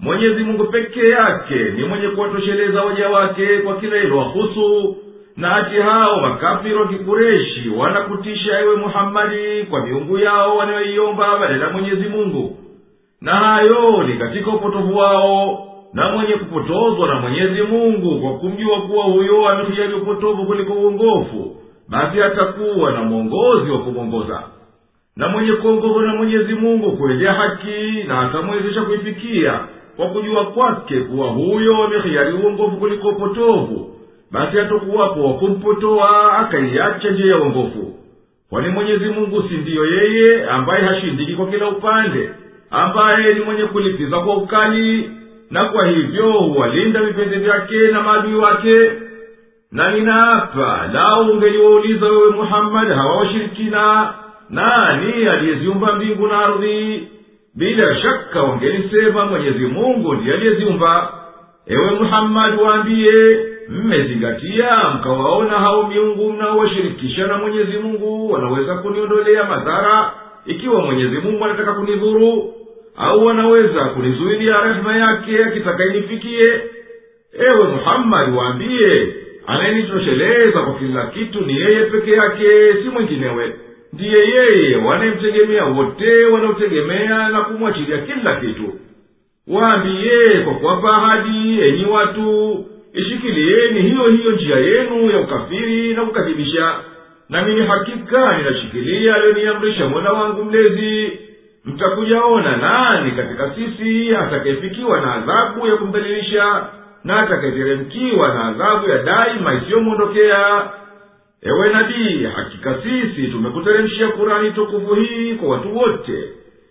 Mwenyezi mungu pekee yake ni mwenye kuwatosheleza waja wake kwa kila ilowahusu na ati hao makafiri wa kikureshi wanakutisha ewe muhammadi kwa miungu yao wanayoiomba badala mwenyezi mungu. Na hayo ni katika upotovu wao na mwenye kupotozwa na mwenyezi mungu kwa kumjua kuwa huyo amehiari upotovu kuliko uongofu basi atakuwa na mwongozi wa kumwongoza. Na mwenye kuongozwa na mwenyezi mungu kuendea haki na atamwezesha kuifikia kwa kujua kwake kuwa huyo amehiari uongofu kuliko upotovu basi hatokuwapo wa kumpotoa akaiacha njia ya uongofu. Kwani mwenyezi mungu si ndiyo yeye ambaye hashindiki kwa kila upande ambaye ni mwenye kulipiza kwa ukali na kwa hivyo huwalinda vipenzi vyake na maadui wake? Na ninaapa lau ungeliwauliza wewe muhammadi hawa washirikina nani aliyeziumba mbingu na ardhi? Bila shaka wangelisema mwenyezi mungu ndiye aliyeziumba. Ewe muhammadi waambiye mmezingatia mkawaona hao miungu mnaowashirikisha na mwenyezi mungu wanaweza kuniondolea madhara ikiwa mwenyezi mungu anataka kunidhuru au wanaweza kunizuilia rehema yake akitaka inifikie. Ewe muhammadi waambiye anayenitosheleza kwa kila kitu ni yeye peke yake si mwinginewe. Ndiye yeye wanayemtegemea wote wanaotegemea na kumwachilia kila kitu. Waambiye kwa kuwapa ahadi enyi watu ishikilieni hiyo hiyo njia yenu ya ukafiri na kukadhibisha na mimi hakika ninashikilia aliyoniamrisha mola wangu mlezi. Mtakujaona nani katika sisi atakayefikiwa na adhabu ya kumdhalilisha na atakayeteremkiwa na adhabu ya daima isiyomwondokea. Ewe nabii hakika sisi tumekuteremshia kurani tukufu hii kwa watu wote.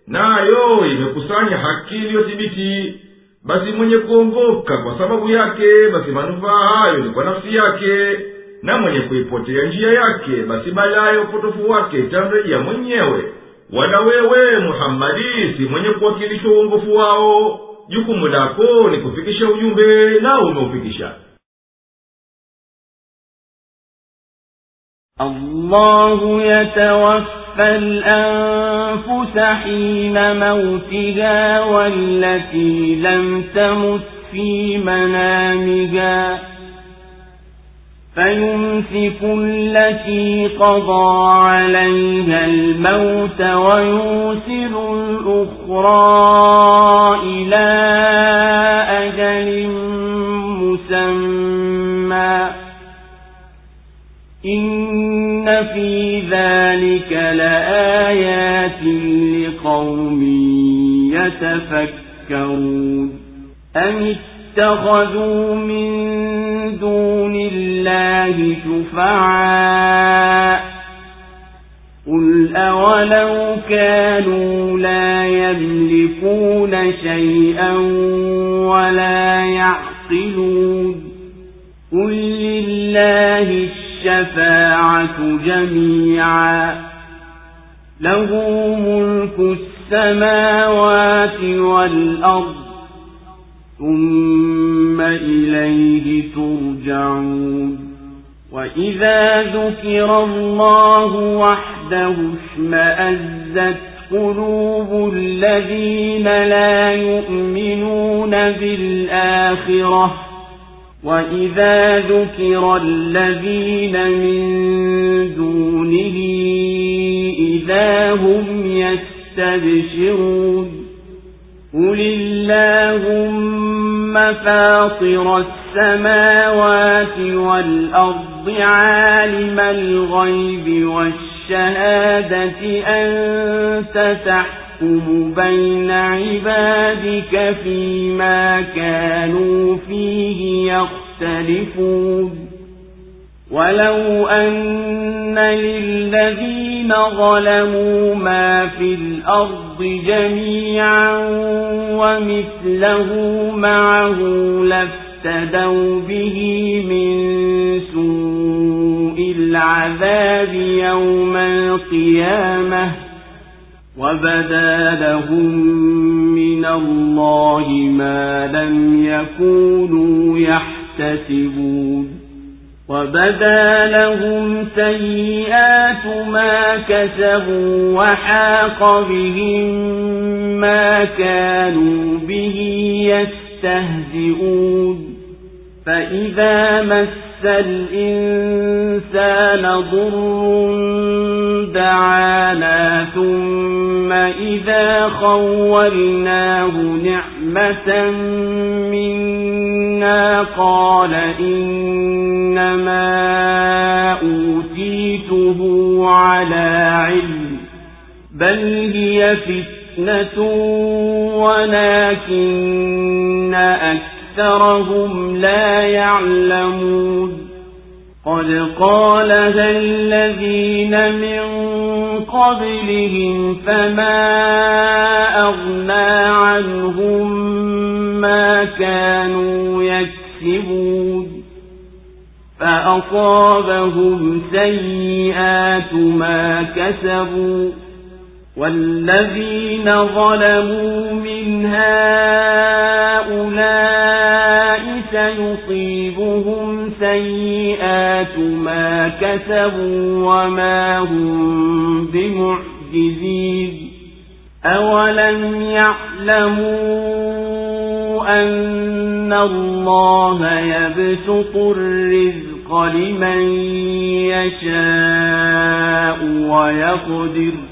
Nayo imekusanya haki iliyothibiti basi mwenye kuongoka kwa sababu yake basi manufaa hayo ni kwa nafsi yake. Na mwenye kuipotea njia yake basi balaa ya upotofu wake itamrejea mwenyewe. Wala wewe muhammadi si mwenye kuwakilisha uongofu wao. Jukumu lako ni kufikisha ujumbe na umeufikisha. Allahu yatawaffa يتوفى الأنفس حين موتها والتي لم تمت في منامها فيمسك التي قضى عليها الموت ويوسر الأخرى إلى أجل مسمى إن في ذلك لآيات لقوم يتفكرون أم اتخذوا من دون الله شفعاء قل أولو كانوا لا يملكون شيئا ولا يعقلون قل لله الشفاعة جميعا. له ملك السماوات والأرض. ثم إليه ترجعون. وإذا ذكر الله وحده اشمأزت قلوب الذين لا يؤمنون بالآخرة. وإذا ذكر الذين من دونه إذا هم يستبشرون قل اللهم فاطر السماوات والأرض عالم الغيب والشهادة أنت تحكم بين عبادك فيما كانوا فيه يختلفون. ولو أن للذين ظلموا ما في الأرض جميعا ومثله معه لافتدوا به من سوء العذاب يوم القيامة وبدا لهم من الله ما لم يكونوا يحتسبون وبدا لهم سيئات ما كسبوا وحاق بهم ما كانوا به يستهزئون فإذا مس الإنسان ضر دعانا ثم إذا خولناه نعمة منا قال إنما أوتيته على علم بل هي فتنة ولكن أكثرهم لا يعلمون. قد قالها الذين من قبلهم فما أغنى عنهم ما كانوا يكسبون. فأصابهم سيئات ما كسبوا. والذين ظلموا من هؤلاء سيصيبهم سيئات ما كسبوا وما هم بمعجزين. أولم يعلموا أن الله يبسط الرزق لمن يشاء ويقدر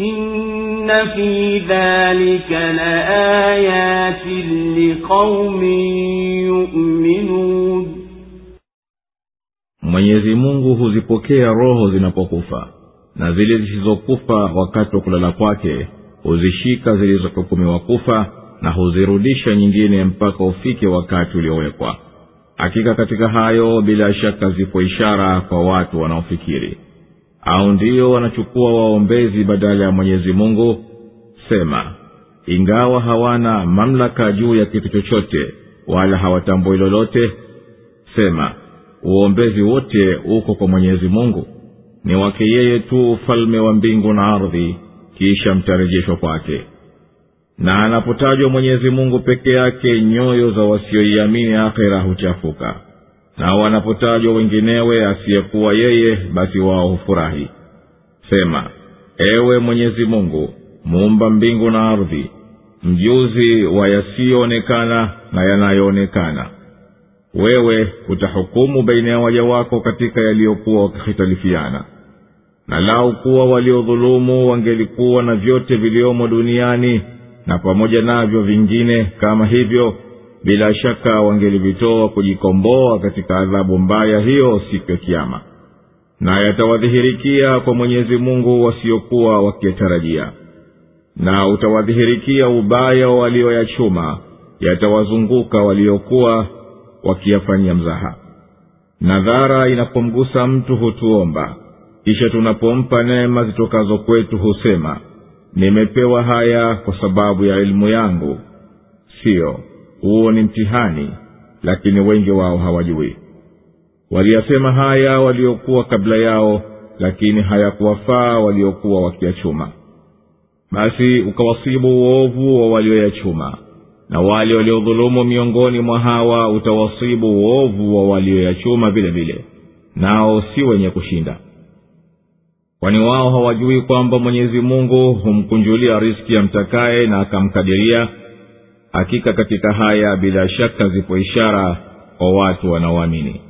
إن في ذلك لآيات لقوم يؤمنون mwenyezi mungu huzipokea roho zinapokufa na zile zisizokufa wakati wa kulala kwake huzishika zilizohukumiwa kufa na huzirudisha nyingine mpaka ufike wakati uliowekwa hakika katika hayo bila shaka zipo ishara kwa watu wanaofikiri au ndiyo wanachukua waombezi badala ya mwenyezi mungu? Sema ingawa hawana mamlaka juu ya kitu chochote wala hawatambui lolote sema uombezi wote uko kwa mwenyezi mungu. Ni wake yeye tu ufalme wa mbingu na ardhi kisha mtarejeshwa kwake. Na anapotajwa mwenyezi mungu peke yake nyoyo za wasioiamini akhera huchafuka na wanapotajwa wenginewe asiyekuwa yeye basi wao hufurahi. Sema ewe mwenyezi mungu muumba mbingu na ardhi mjuzi wa yasiyoonekana na yanayoonekana. Wewe utahukumu baina ya waja wako katika yaliyokuwa wakihitalifiana. Na lau kuwa waliodhulumu wangelikuwa na vyote viliomo duniani na pamoja navyo vingine kama hivyo bila shaka wangelivitoa kujikomboa katika adhabu mbaya hiyo siku ya kiama na yatawadhihirikia kwa mwenyezi mungu wasiokuwa wakiyatarajia. Na utawadhihirikia ubaya wa walioyachuma yatawazunguka waliokuwa wakiyafanyia mzaha. Nadhara inapomgusa mtu hutuomba. Kisha tunapompa neema zitokazo kwetu husema nimepewa haya kwa sababu ya elimu yangu. Siyo huo ni mtihani lakini wengi wao hawajui. Waliyasema haya waliokuwa kabla yao lakini hayakuwafaa waliokuwa wakiyachuma basi ukawasibu uovu wa walioyachuma na wale waliodhulumu miongoni mwa hawa utawasibu uovu wa walioyachuma vile vile nao si wenye kushinda. Kwani wao hawajui kwamba mwenyezi mungu humkunjulia riski amtakaye na akamkadiria hakika katika haya bila shaka zipo ishara kwa watu wanaoamini.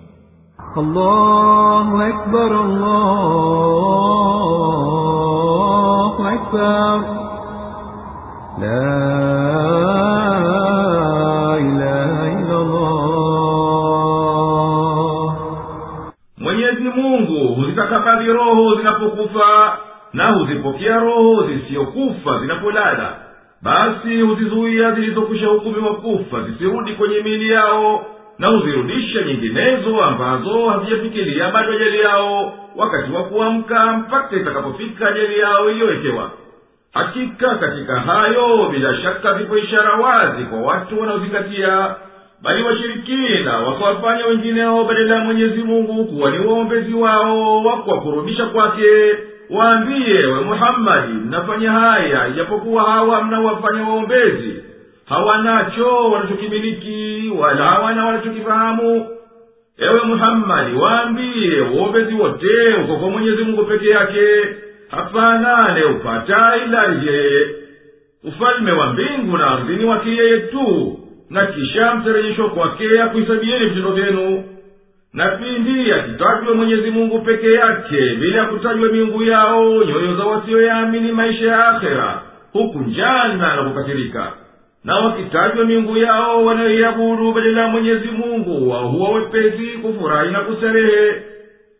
Mwenyezi Mungu huzitakabadhi roho zinapokufa na huzipokea roho zisiyokufa zinapolala basi huzizuia zilizokwisha hukumiwa kufa zisirudi kwenye miili yao na huzirudisha nyinginezo ambazo hazijafikilia bado ajali yao wakati wa kuamka mpaka itakapofika ajali yao iliyowekewa. Hakika katika hayo bila shaka zipo ishara wazi kwa watu wanaozingatia bali washirikina wakawafanya wengineo badala ya mwenyezi mungu kuwa ni waombezi wao wa kuwakurubisha kwake waambiye we muhammadi mnafanya haya ijapokuwa hawa mnawafanya waombezi. Hawanacho wanachokimiliki wala hawana wanachokifahamu. Ewe muhammadi waambiye uombezi wote uko kwa mwenyezi mungu peke yake. Hapana anayeupata ila yeye. Ufalme wa mbingu na ardhini wake yeye tu na kisha mtarejeshwa kwake akuhisabieni vitendo vyenu na pindi akitajwa mwenyezi mungu peke yake bila kutajwa miungu yao nyoyo za wasiyoyaamini maisha ya akhera huku njana na kukatirika na wakitajwa miungu yao wanayoiabudu badala ya mwenyezi mungu wahuwa wepesi kufurahi na kuserehe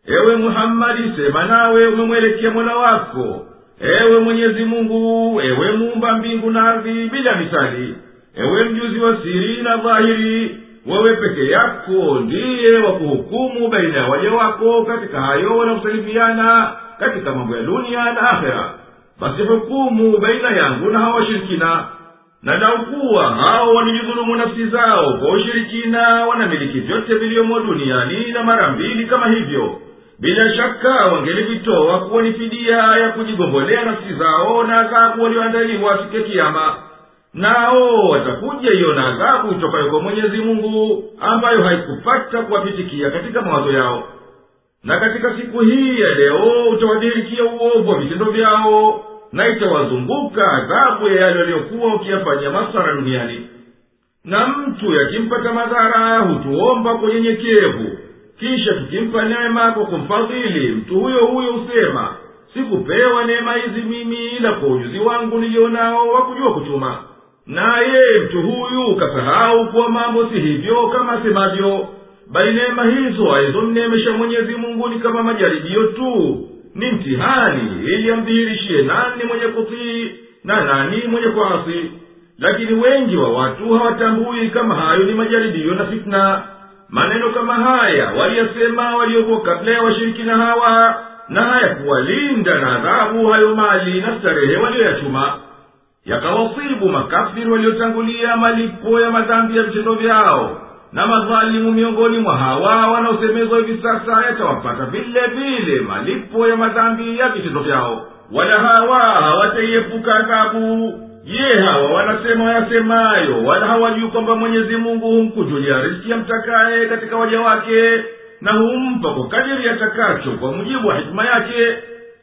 ewe muhammadi sema nawe umemwelekea mola wako. Ewe mwenyezi mungu ewe muumba mbingu na ardhi bila misali. Ewe mjuzi wa siri na dhahiri wewe peke yako ndiye wa kuhukumu baina ya waja wako katika hayo wanakusalifiana katika mambo ya dunia na akhera. Basi hukumu baina yangu na hawa na laukuwa hao walijidhulumu nafsi zao kwa ushirikina wanamiliki vyote vilivyomo duniani na mara mbili kama hivyo. Bila shaka wangelivitoa kuwa ni fidia ya kujigombolea nafsi zao na adhabu walioandaliwa siku ya kiama nao watakuja hiyo na adhabu itokayo kwa mwenyezi mungu ambayo haikupata kuwapitikia katika mawazo yao. Na katika siku hii ya leo utawadirikia uovu wa vitendo vyao na itawazunguka adhabu ya yale waliokuwa wakiyafanya masara duniani. Na mtu yakimpata madhara hutuomba kwa unyenyekevu. Kisha tukimpa neema kwa kumfadhili mtu huyo huyo husema sikupewa neema hizi mimi ila kwa ujuzi wangu nilionao wa kujua kutuma naye mtu huyu kasahau kuwa mambo si hivyo kama asemavyo bali neema hizo alizomneemesha mwenyezi mungu ni kama majaribio tu. Ni mtihani ili amdhihirishie nani mwenye kutii na nani mwenye kuasi. Lakini wengi wa watu hawatambui kama hayo ni majaribio na fitna. Maneno kama haya waliyasema waliokuwa kabla ya washirikina hawa na hayakuwalinda na adhabu hayo mali na starehe walioyachuma yakawasibu makafiri waliotangulia malipo ya madhambi ya vitendo vyao na madhalimu miongoni mwa hawa wanaosemezwa hivi sasa yatawapata vile vile malipo ya madhambi ya vitendo vyao. Wala hawa hawataiepuka adhabu. Je hawa wanasema wayasemayo wala hawajui kwamba mwenyezi mungu humkujulia riski mtakaye katika waja wake na humpa kwa kadiri yatakacho kwa mujibu wa hikima yake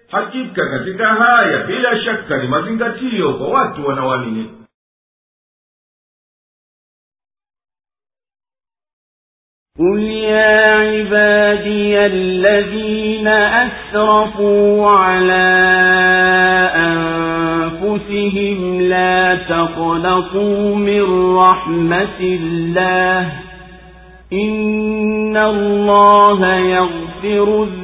hakika katika haya bila shaka ni mazingatio kwa watu wanaoamini. قل يا عبادي الذين أسرفوا على أنفسهم لا تقنطوا من رحمة الله إن الله يغفر الذنوب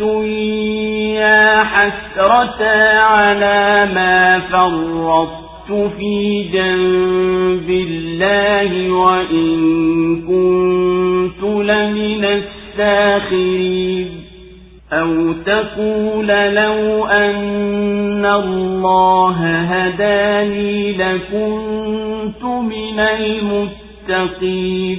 يا حسرة على ما فرطت في جنب الله وإن كنت لمن الساخرين أو تقول لو أن الله هداني لكنت من المتقين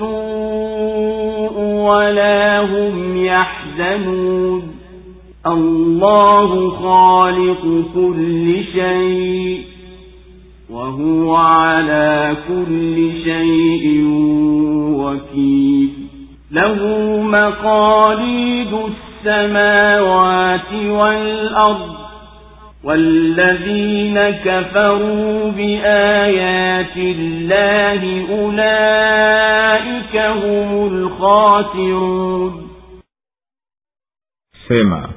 السوء ولا هم يحزنون. الله خالق كل شيء وهو على كل شيء وكيل. له مقاليد السماوات والأرض والذين كفروا بآيات الله أولئك هم الخاسرون sema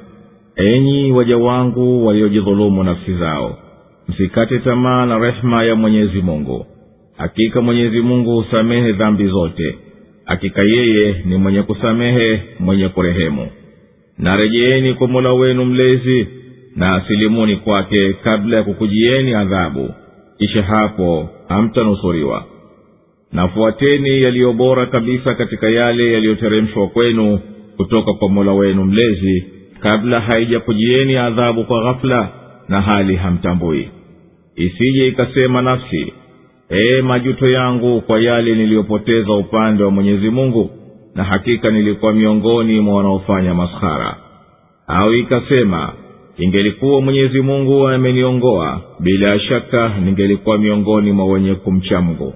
enyi waja wangu waliojidhulumu nafsi zao msikate tamaa na rehema ya mwenyezi mungu hakika mwenyezi mungu husamehe dhambi zote hakika yeye ni mwenye kusamehe mwenye kurehemu na rejeeni kwa mola wenu mlezi na asilimuni kwake kabla ya kukujieni adhabu. Kisha hapo hamtanusuriwa. Nafuateni yaliyo bora kabisa katika yale yaliyoteremshwa kwenu kutoka kwa mola wenu mlezi kabla haijakujieni adhabu kwa ghafula na hali hamtambui. Isije ikasema nafsi ee majuto yangu kwa yale niliyopoteza upande wa mwenyezi mungu na hakika nilikuwa miongoni mwa wanaofanya maskhara. Au ikasema ingelikuwa mwenyezi mungu ameniongoa bila shaka ningelikuwa miongoni mwa wenye kumcha mungu.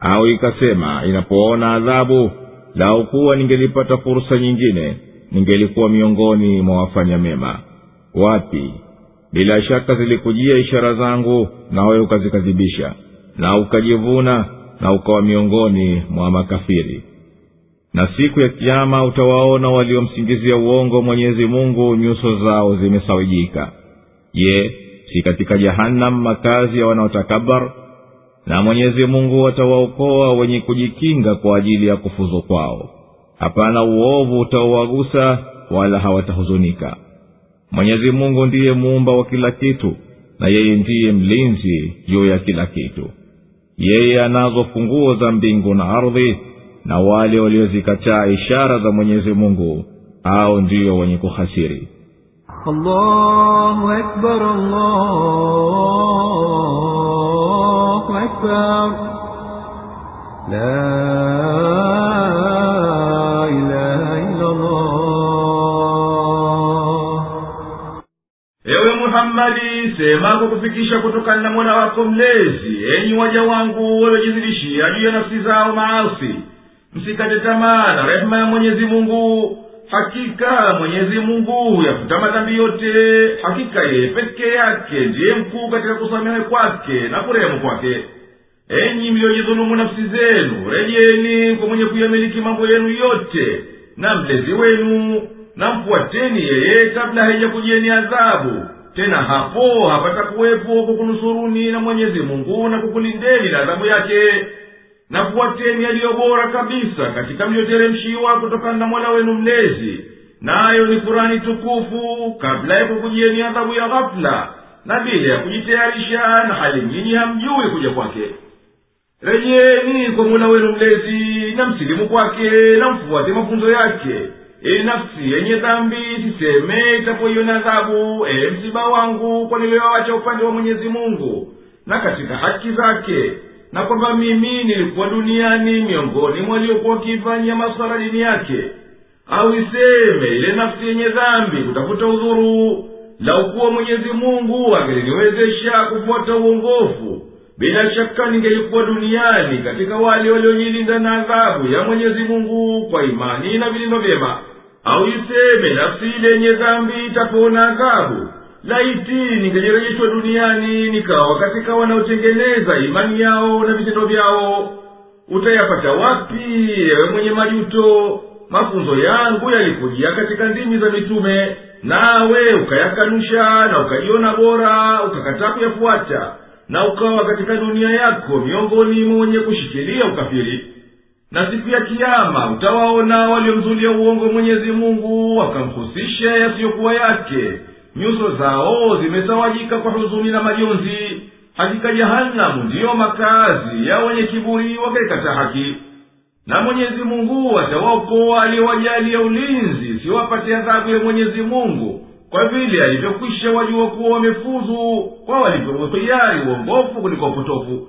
Au ikasema inapoona adhabu lau kuwa ningelipata fursa nyingine ningelikuwa miongoni mwa wafanya mema. Wapi? Bila shaka zilikujia ishara zangu nawe ukazikadhibisha na ukajivuna na ukawa miongoni mwa makafiri na siku ya kiama utawaona waliomsingizia uongo mwenyezi mungu nyuso zao zimesawijika. Je si katika jahannam makazi ya wanaotakabar? Na mwenyezi mungu atawaokoa wenye kujikinga kwa ajili ya kufuzo kwao. Hapana uovu utaowagusa wala hawatahuzunika. Mwenyezi mungu ndiye muumba wa kila kitu na yeye ndiye mlinzi juu ya kila kitu. Yeye anazo funguo za mbingu na ardhi na wale waliozikataa ishara za mwenyezi mungu hao ndio wenye kuhasiri. Allahu akbar, allahu akbar. La ewe muhammadi sema kukufikisha kutokana na mola wako mlezi. Enyi waja wangu waliojizidishia juu ya nafsi zao maasi msikate tamaa na rehema ya mwenyezi mungu. Hakika mwenyezi mungu huyafuta madhambi yote hakika yeye peke yake ndiye mkuu katika kusamehe kwake na kurehemu kwake. Enyi mliojidhulumu nafsi zenu rejeni kwa mwenye kuyamiliki mambo yenu yote na mlezi wenu na mfuateni yeye kabla haijakujieni adhabu. Tena hapo hapata kuwepo kukunusuruni na mwenyezi mungu na kukulindeni na adhabu yake nafuateni yaliyo bora kabisa katika mliyoteremshiwa kutokana na mola wenu mlezi. Nayo ni kurani tukufu kabla ya kukujieni adhabu ya ghafula na bila ya kujitayarisha na hali nyinyi hamjui kuja kwake. Rejeni kwa mola wenu mlezi na msilimu kwake na mfuate mafunzo yake. Ili nafsi yenye dhambi siseme itapoiona adhabu ee msiba wangu kwa niliyowacha upande wa mwenyezi mungu na katika haki zake na kwamba mimi nilikuwa duniani miongoni mwa waliokuwa wakifanyia maswala dini yake au iseme ile nafsi yenye dhambi kutafuta udhuru laukuwa mwenyezi mungu angeliniwezesha kufuata uongofu. Bila shaka ningelikuwa duniani katika wale waliojilinda na adhabu ya mwenyezi mungu kwa imani na vilindo vyema au iseme nafsi ile yenye dhambi itapona adhabu laiti ningejerejeshwa duniani nikawa katika wanaotengeneza imani yao na vitendo vyao. Utayapata wapi ewe mwenye majuto? Mafunzo yangu yalikujia katika ndimi za mitume nawe ukayakanusha na ukajiona bora ukakataa kuyafuata na ukawa katika dunia yako miongoni mwa wenye kushikilia ukafiri. Na siku ya kiama utawaona waliomzulia uongo mwenyezi mungu wakamhusisha yasiyokuwa yake nyuso zao zimesawajika kwa huzuni na majonzi. Hakika jahanamu ndiyo makazi ya wenye kiburi wakaikata haki. Na mwenyezi mungu atawaokoa aliyowajalia ulinzi siwapate adhabu ya mwenyezi mungu kwa vile alivyokwisha wajua kuwa wamefuzu kwa walivyouhiari uongofu kuliko upotofu.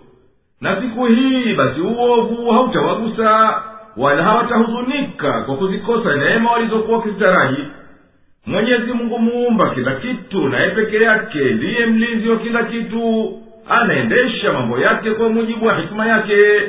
Na siku hii basi uovu hautawagusa wala hawatahuzunika kwa kuzikosa neema walizokuwa wakizitaraji mwenyezi mungu muumba kila kitu naye peke yake ndiye mlinzi wa kila kitu. Anaendesha mambo yake kwa mujibu wa hikima yake.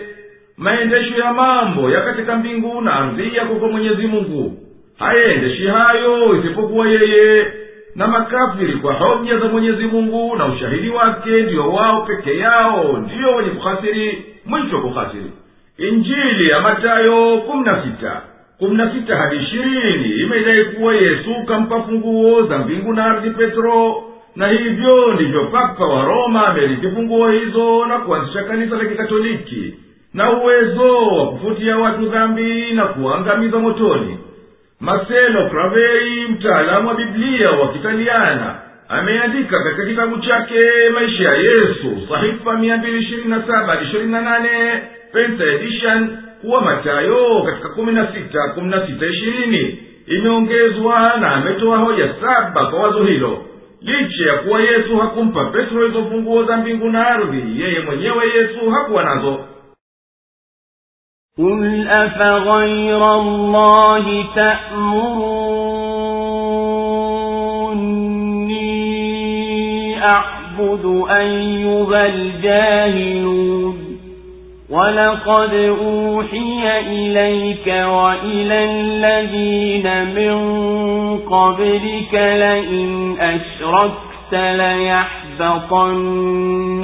Maendesho ya mambo ya katika mbingu na ardhi yako kwa mwenyezi mungu. Hayaendeshi hayo isipokuwa yeye. Na makafiri kwa hoja za mwenyezi mungu na ushahidi wake ndiyo wao peke yao ndiyo wenye kuhasiri mwisho kuhasiri injili ya matayo kumi na sita kumi na sita hadi ishirini. Imedai kuwa yesu kampa funguo za mbingu na ardhi petro na hivyo ndivyo papa wa roma amerithi funguo hizo na kuanzisha kanisa la kikatoliki na uwezo wa kufutia watu dhambi na kuangamiza motoni. Marcelo cravei mtaalamu wa biblia wa kitaliana ameandika katika kitabu chake maisha ya yesu sahifa mia mbili ishirini na saba hadi ishirini na nane pensa edition kuwa matayo katika kumi na sita kumi na sita ishirini imeongezwa na ametoa hoja saba kwa wazo hilo licha ya kuwa yesu hakumpa petro hizo funguo za mbingu na ardhi yeye mwenyewe yesu hakuwa nazo قل أفغير الله تأمروني أعبد أيها الجاهلون ولقد أوحي إليك وإلى الذين من قبلك لئن أشركت ليحبطن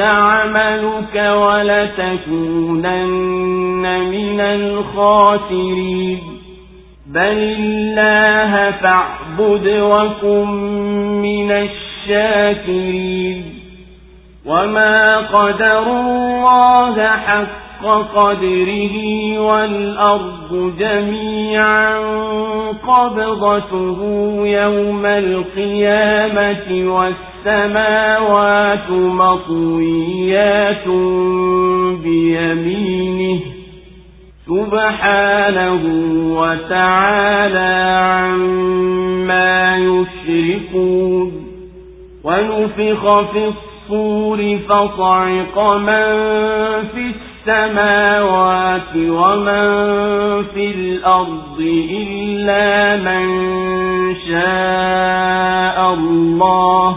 عملك ولتكونن من الخاسرين بل الله فاعبد وكن من الشاكرين وما قدروا الله حق قدره والأرض جميعا قبضته يوم القيامة والسماوات مطويات بيمينه سبحانه وتعالى عما يشركون ونفخ في الصور فصعق من في السماوات ومن في الأرض إلا من شاء الله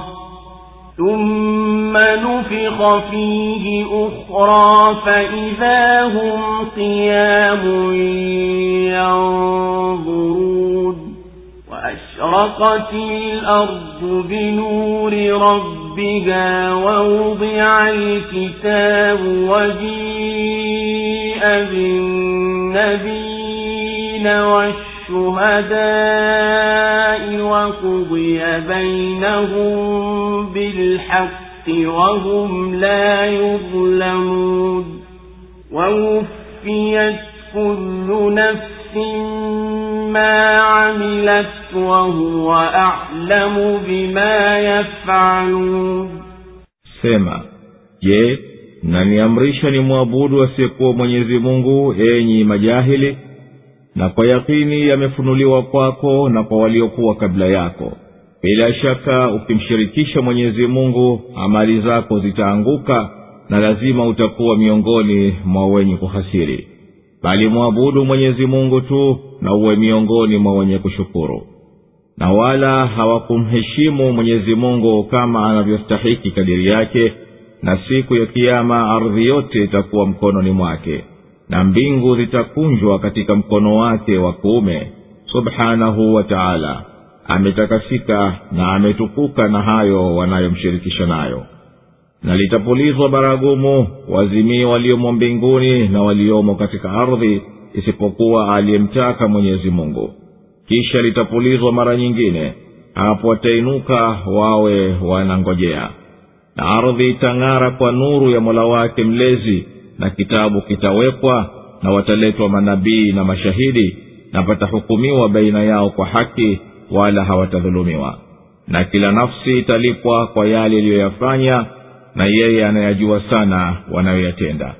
ثم نفخ فيه أخرى فإذا هم قيام ينظرون وأشرقت الأرض بنور ربها ووضع الكتاب وجيء بالنبيين والشهداء وقضي بينهم بالحق وهم لا يظلمون ووفيت كل نفس ما عملت وهو أعلم بما يفعلون sema je mnaniamrisha ni mwabudu asiyekuwa mwenyezi mungu enyi majahili na kwa yakini yamefunuliwa kwako na kwa waliokuwa kabla yako bila shaka ukimshirikisha mwenyezi mungu amali zako zitaanguka na lazima utakuwa miongoni mwa wenye kuhasiri bali mwabudu mwenyezi mungu tu na uwe miongoni mwa wenye kushukuru. Na wala hawakumheshimu mwenyezi mungu kama anavyostahiki kadiri yake na siku ya kiama ardhi yote itakuwa mkononi mwake na mbingu zitakunjwa katika mkono wake wa kuume subhanahu wa taala. Ametakasika na ametukuka na hayo wanayomshirikisha nayo na litapulizwa baragumu wazimii waliomo mbinguni na waliomo katika ardhi isipokuwa aliyemtaka mwenyezi mungu. Kisha litapulizwa mara nyingine hapo watainuka wawe wanangojea. Na ardhi itang'ara kwa nuru ya mola wake mlezi na kitabu kitawekwa na wataletwa manabii na mashahidi na patahukumiwa baina yao kwa haki wala hawatadhulumiwa. Na kila nafsi italipwa kwa yale iliyoyafanya na yeye anayajua sana wanayoyatenda.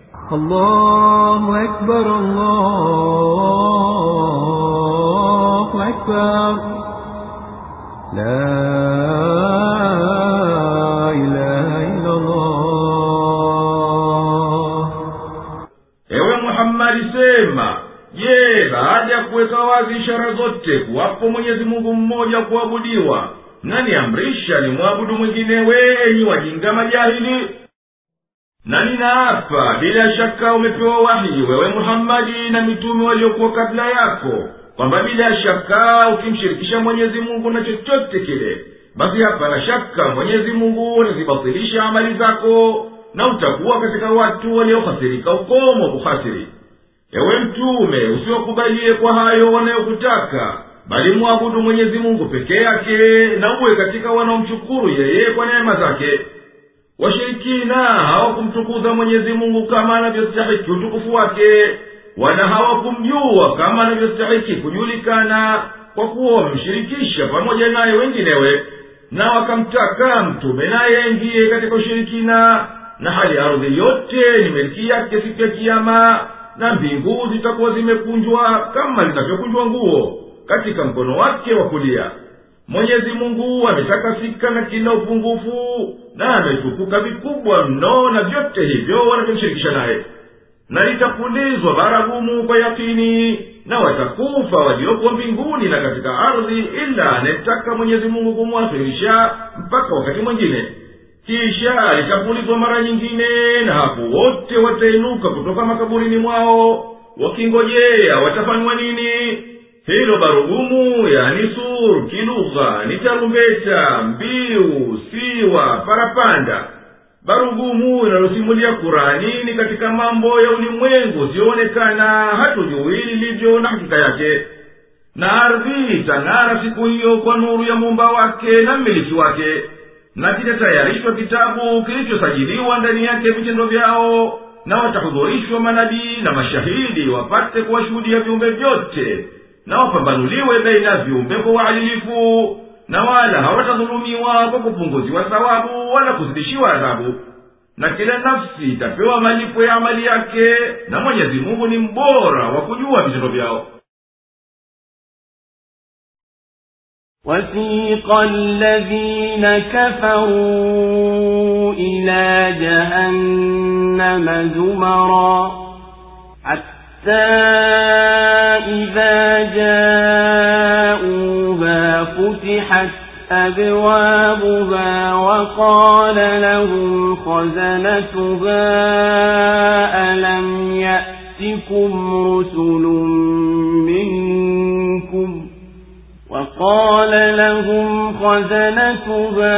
Ewe Muhammadi, sema je, baada ya kuweka wazi ishara zote, kuwapo Mwenyezi Mungu mmoja kuabudiwa mnaniamrisha ni mwabudu mwinginewe enyi wajinga majahili. Na ninaapa bila shaka umepewa wahi wewe muhammadi na mitume waliokuwa kabla yako. Kwamba bila shaka ukimshirikisha mwenyezi mungu na chochote kile basi hapana shaka mwenyezi mungu unazibatilisha amali zako na utakuwa katika watu waliohasirika ukomo kuhasiri ewe mtume usiwakubalie kwa hayo wanayokutaka bali mwabudu mwenyezi mungu peke yake na uwe katika wanaomshukuru yeye kwa neema zake. Washirikina hawakumtukuza mwenyezi mungu kama anavyostahiki utukufu wake wala hawakumjua kama anavyostahiki kujulikana kwa kuwa wamemshirikisha pamoja naye wenginewe na wakamtaka mtume naye aingiye katika ushirikina na hali ardhi yote ni meliki yake siku ya kiama na mbingu zitakuwa zimekunjwa kama zinavyokunjwa nguo katika mkono wake wa kulia. Mwenyezi mungu ametakasika na kila upungufu na ametukuka vikubwa mno na vyote hivyo wanavyomshirikisha naye. Na litapulizwa baragumu kwa yakini na watakufa walioko mbinguni na katika ardhi ila anayetaka mwenyezi mungu kumwakhirisha mpaka wakati mwingine. Kisha litapulizwa mara nyingine na hapo wote watainuka kutoka makaburini mwao wakingojea watafanywa nini hilo barugumu yani sur kilugha ni tarumbeta mbiu siwa parapanda. Barugumu inalosimulia kurani ni katika mambo ya ulimwengu usiyoonekana hatujui lilivyo na hakika yake. Na ardhi itang'ara siku hiyo kwa nuru ya muumba wake na mmiliki wake na kitatayarishwa kitabu kilichosajiliwa ndani yake vitendo vyao na watahudhurishwa manabii na mashahidi wapate kuwashuhudia viumbe vyote na wapambanuliwe baina ya viumbe kwa uadilifu na wala hawatadhulumiwa kwa kupunguziwa thawabu wala kuzidishiwa adhabu na kila nafsi itapewa malipo ya amali yake na mwenyezi mungu ni mbora wa kujua vitendo vyao وسيق الذين كفروا إلى جهنم زمرا حتى إذا جاءوها فتحت أبوابها وقال لهم خزنتها ألم يأتكم رسل منكم؟ وقال لهم خزنتها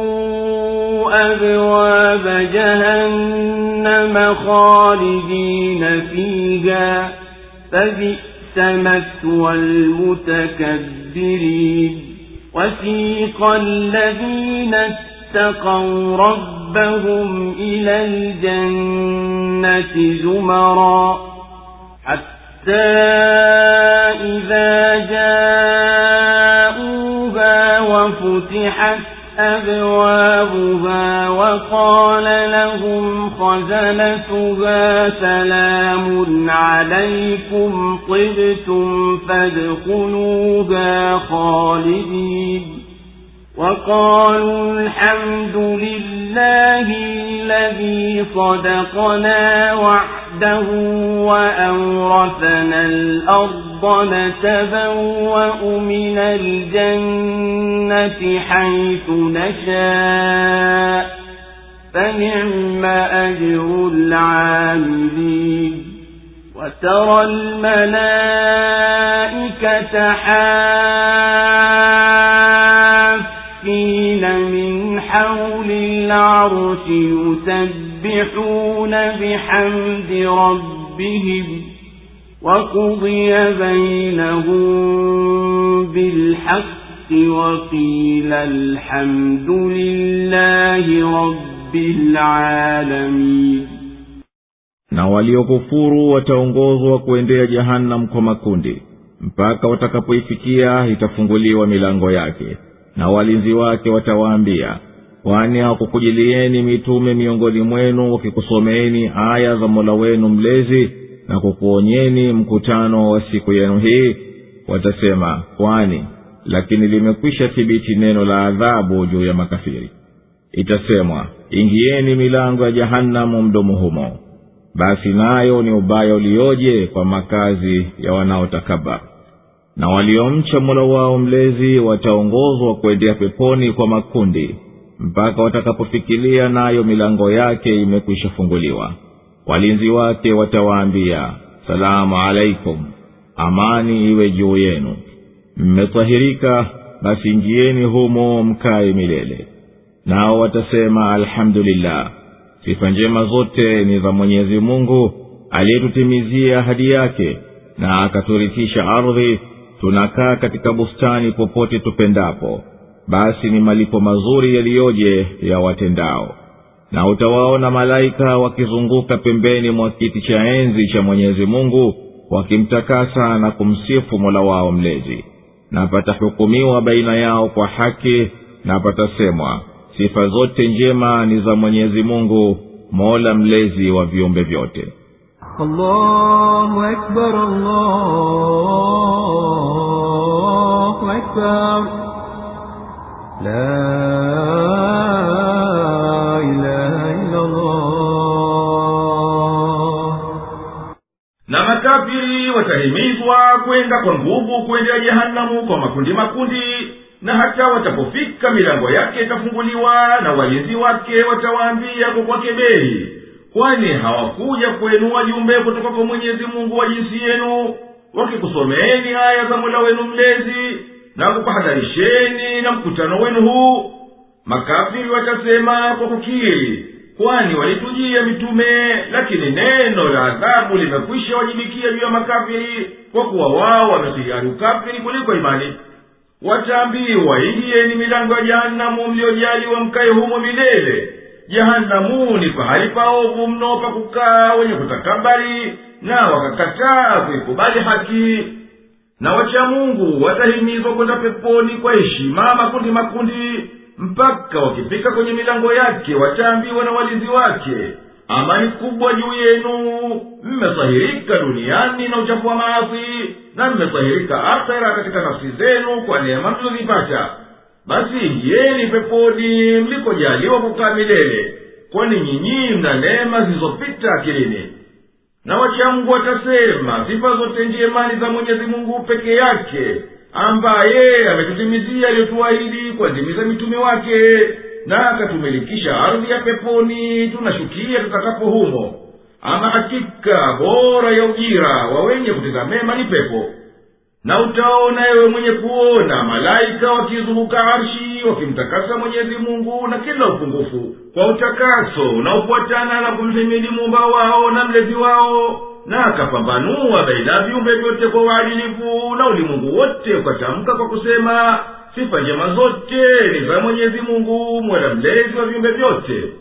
أبواب جهنم خالدين فيها. فبئس مثوى المتكبرين. وسيق الذين اتقوا ربهم إلى الجنة زمرا. حتى إذا جاءوها وفتحت أبوابها وقال لهم خزنتها سلام عليكم طبتم فادخلوها خالدين. وقالوا الحمد لله الذي صدقنا وعده وأورثنا الأرض نتبوأ من الجنة حيث نشاء فنعم أجر العاملين. وترى الملائكة حافين من حول العرش يسبحون بحمد ربهم وقضي بينهم بالحق وقيل الحمد لله رب العالمين na waliokufuru wataongozwa kuendea jehanamu kwa makundi mpaka watakapoifikia itafunguliwa milango yake na walinzi wake watawaambia kwani hakukujilieni mitume miongoni mwenu wakikusomeeni aya za mola wenu mlezi na kukuonyeni mkutano wa siku yenu hii. Watasema kwani lakini limekwisha thibiti neno la adhabu juu ya makafiri. Itasemwa ingieni milango ya jahanamu mdomo humo. Basi nayo ni ubaya ulioje kwa makazi ya wanaotakabar. Na waliomcha mola wao mlezi wataongozwa kuendea peponi kwa makundi mpaka watakapofikilia nayo milango yake imekwisha funguliwa. Walinzi wake watawaambia salamu alaikum amani iwe juu yenu. Mmetahirika basi ingieni humo mkaye milele. Nao watasema alhamdulillah. Sifa njema zote ni za mwenyezi mungu aliyetutimizia ahadi yake na akaturithisha ardhi. Tunakaa katika bustani popote tupendapo basi ni malipo mazuri yaliyoje ya watendao. Na utawaona malaika wakizunguka pembeni mwa kiti cha enzi cha mwenyezi mungu wakimtakasa na kumsifu mola wao mlezi. Na patahukumiwa baina yao kwa haki na patasemwa sifa zote njema ni za mwenyezi mungu mola mlezi wa viumbe vyote. Allahu akbar, allahu akbar na makafiri watahimizwa kwenda kwa nguvu kuendea jehanamu kwa makundi makundi na hata watapofika milango yake itafunguliwa na walinzi wake watawaambia kwa kwakebei kwani hawakuja kwenu wajumbe kutoka kwa mwenyezi mungu wa jinsi yenu wakikusomeeni aya za mola wenu mlezi na kukuhadharisheni na mkutano wenu huu. Makafiri watasema kwa kukiri kwani walitujia mitume lakini neno la adhabu limekwisha wajibikia juu ya makafiri kwa kuwa wao wamehiari ukafiri kuliko imani. Wataambiwa ingieni milango ya jahanamu mliojaliwa mkaye humo milele. Jahanamu ni pahali paovu mno pa kukaa wenye kutakabari na wakakataa kuikubali haki na wacha mungu watahimizwa kwenda peponi kwa heshima makundi makundi mpaka wakifika kwenye milango yake wataambiwa na walinzi wake. Amani kubwa juu yenu mmesahirika duniani na uchafu wa maasi na mmesahirika akhera katika nafsi zenu kwa neema mlizozipata basi ingieni peponi mlikojaliwa kukaa milele kwani nyinyi mna neema zilizopita akilini na wachamgu watasema sifa zote njemani za mwenyezi mungu peke yake ambaye ametutimizia aliyotuahidi kwa ndimi za mitume wake na akatumilikisha ardhi ya peponi tunashukia tutakapo humo. Ama hakika bora ya ujira wa wenye kutenda mema ni pepo na utaona ewe mwenye kuona malaika wakizunguka arshi wakimtakasa mwenyezi mungu na kila upungufu. Kwa utakaso unaofuatana na kumhimidi muumba wao na mlezi wao na akapambanua baina ya viumbe vyote kwa uadilifu na ulimwengu wote ukatamka kwa kusema sifa njema zote ni za mwenyezi mungu mola mlezi wa viumbe vyote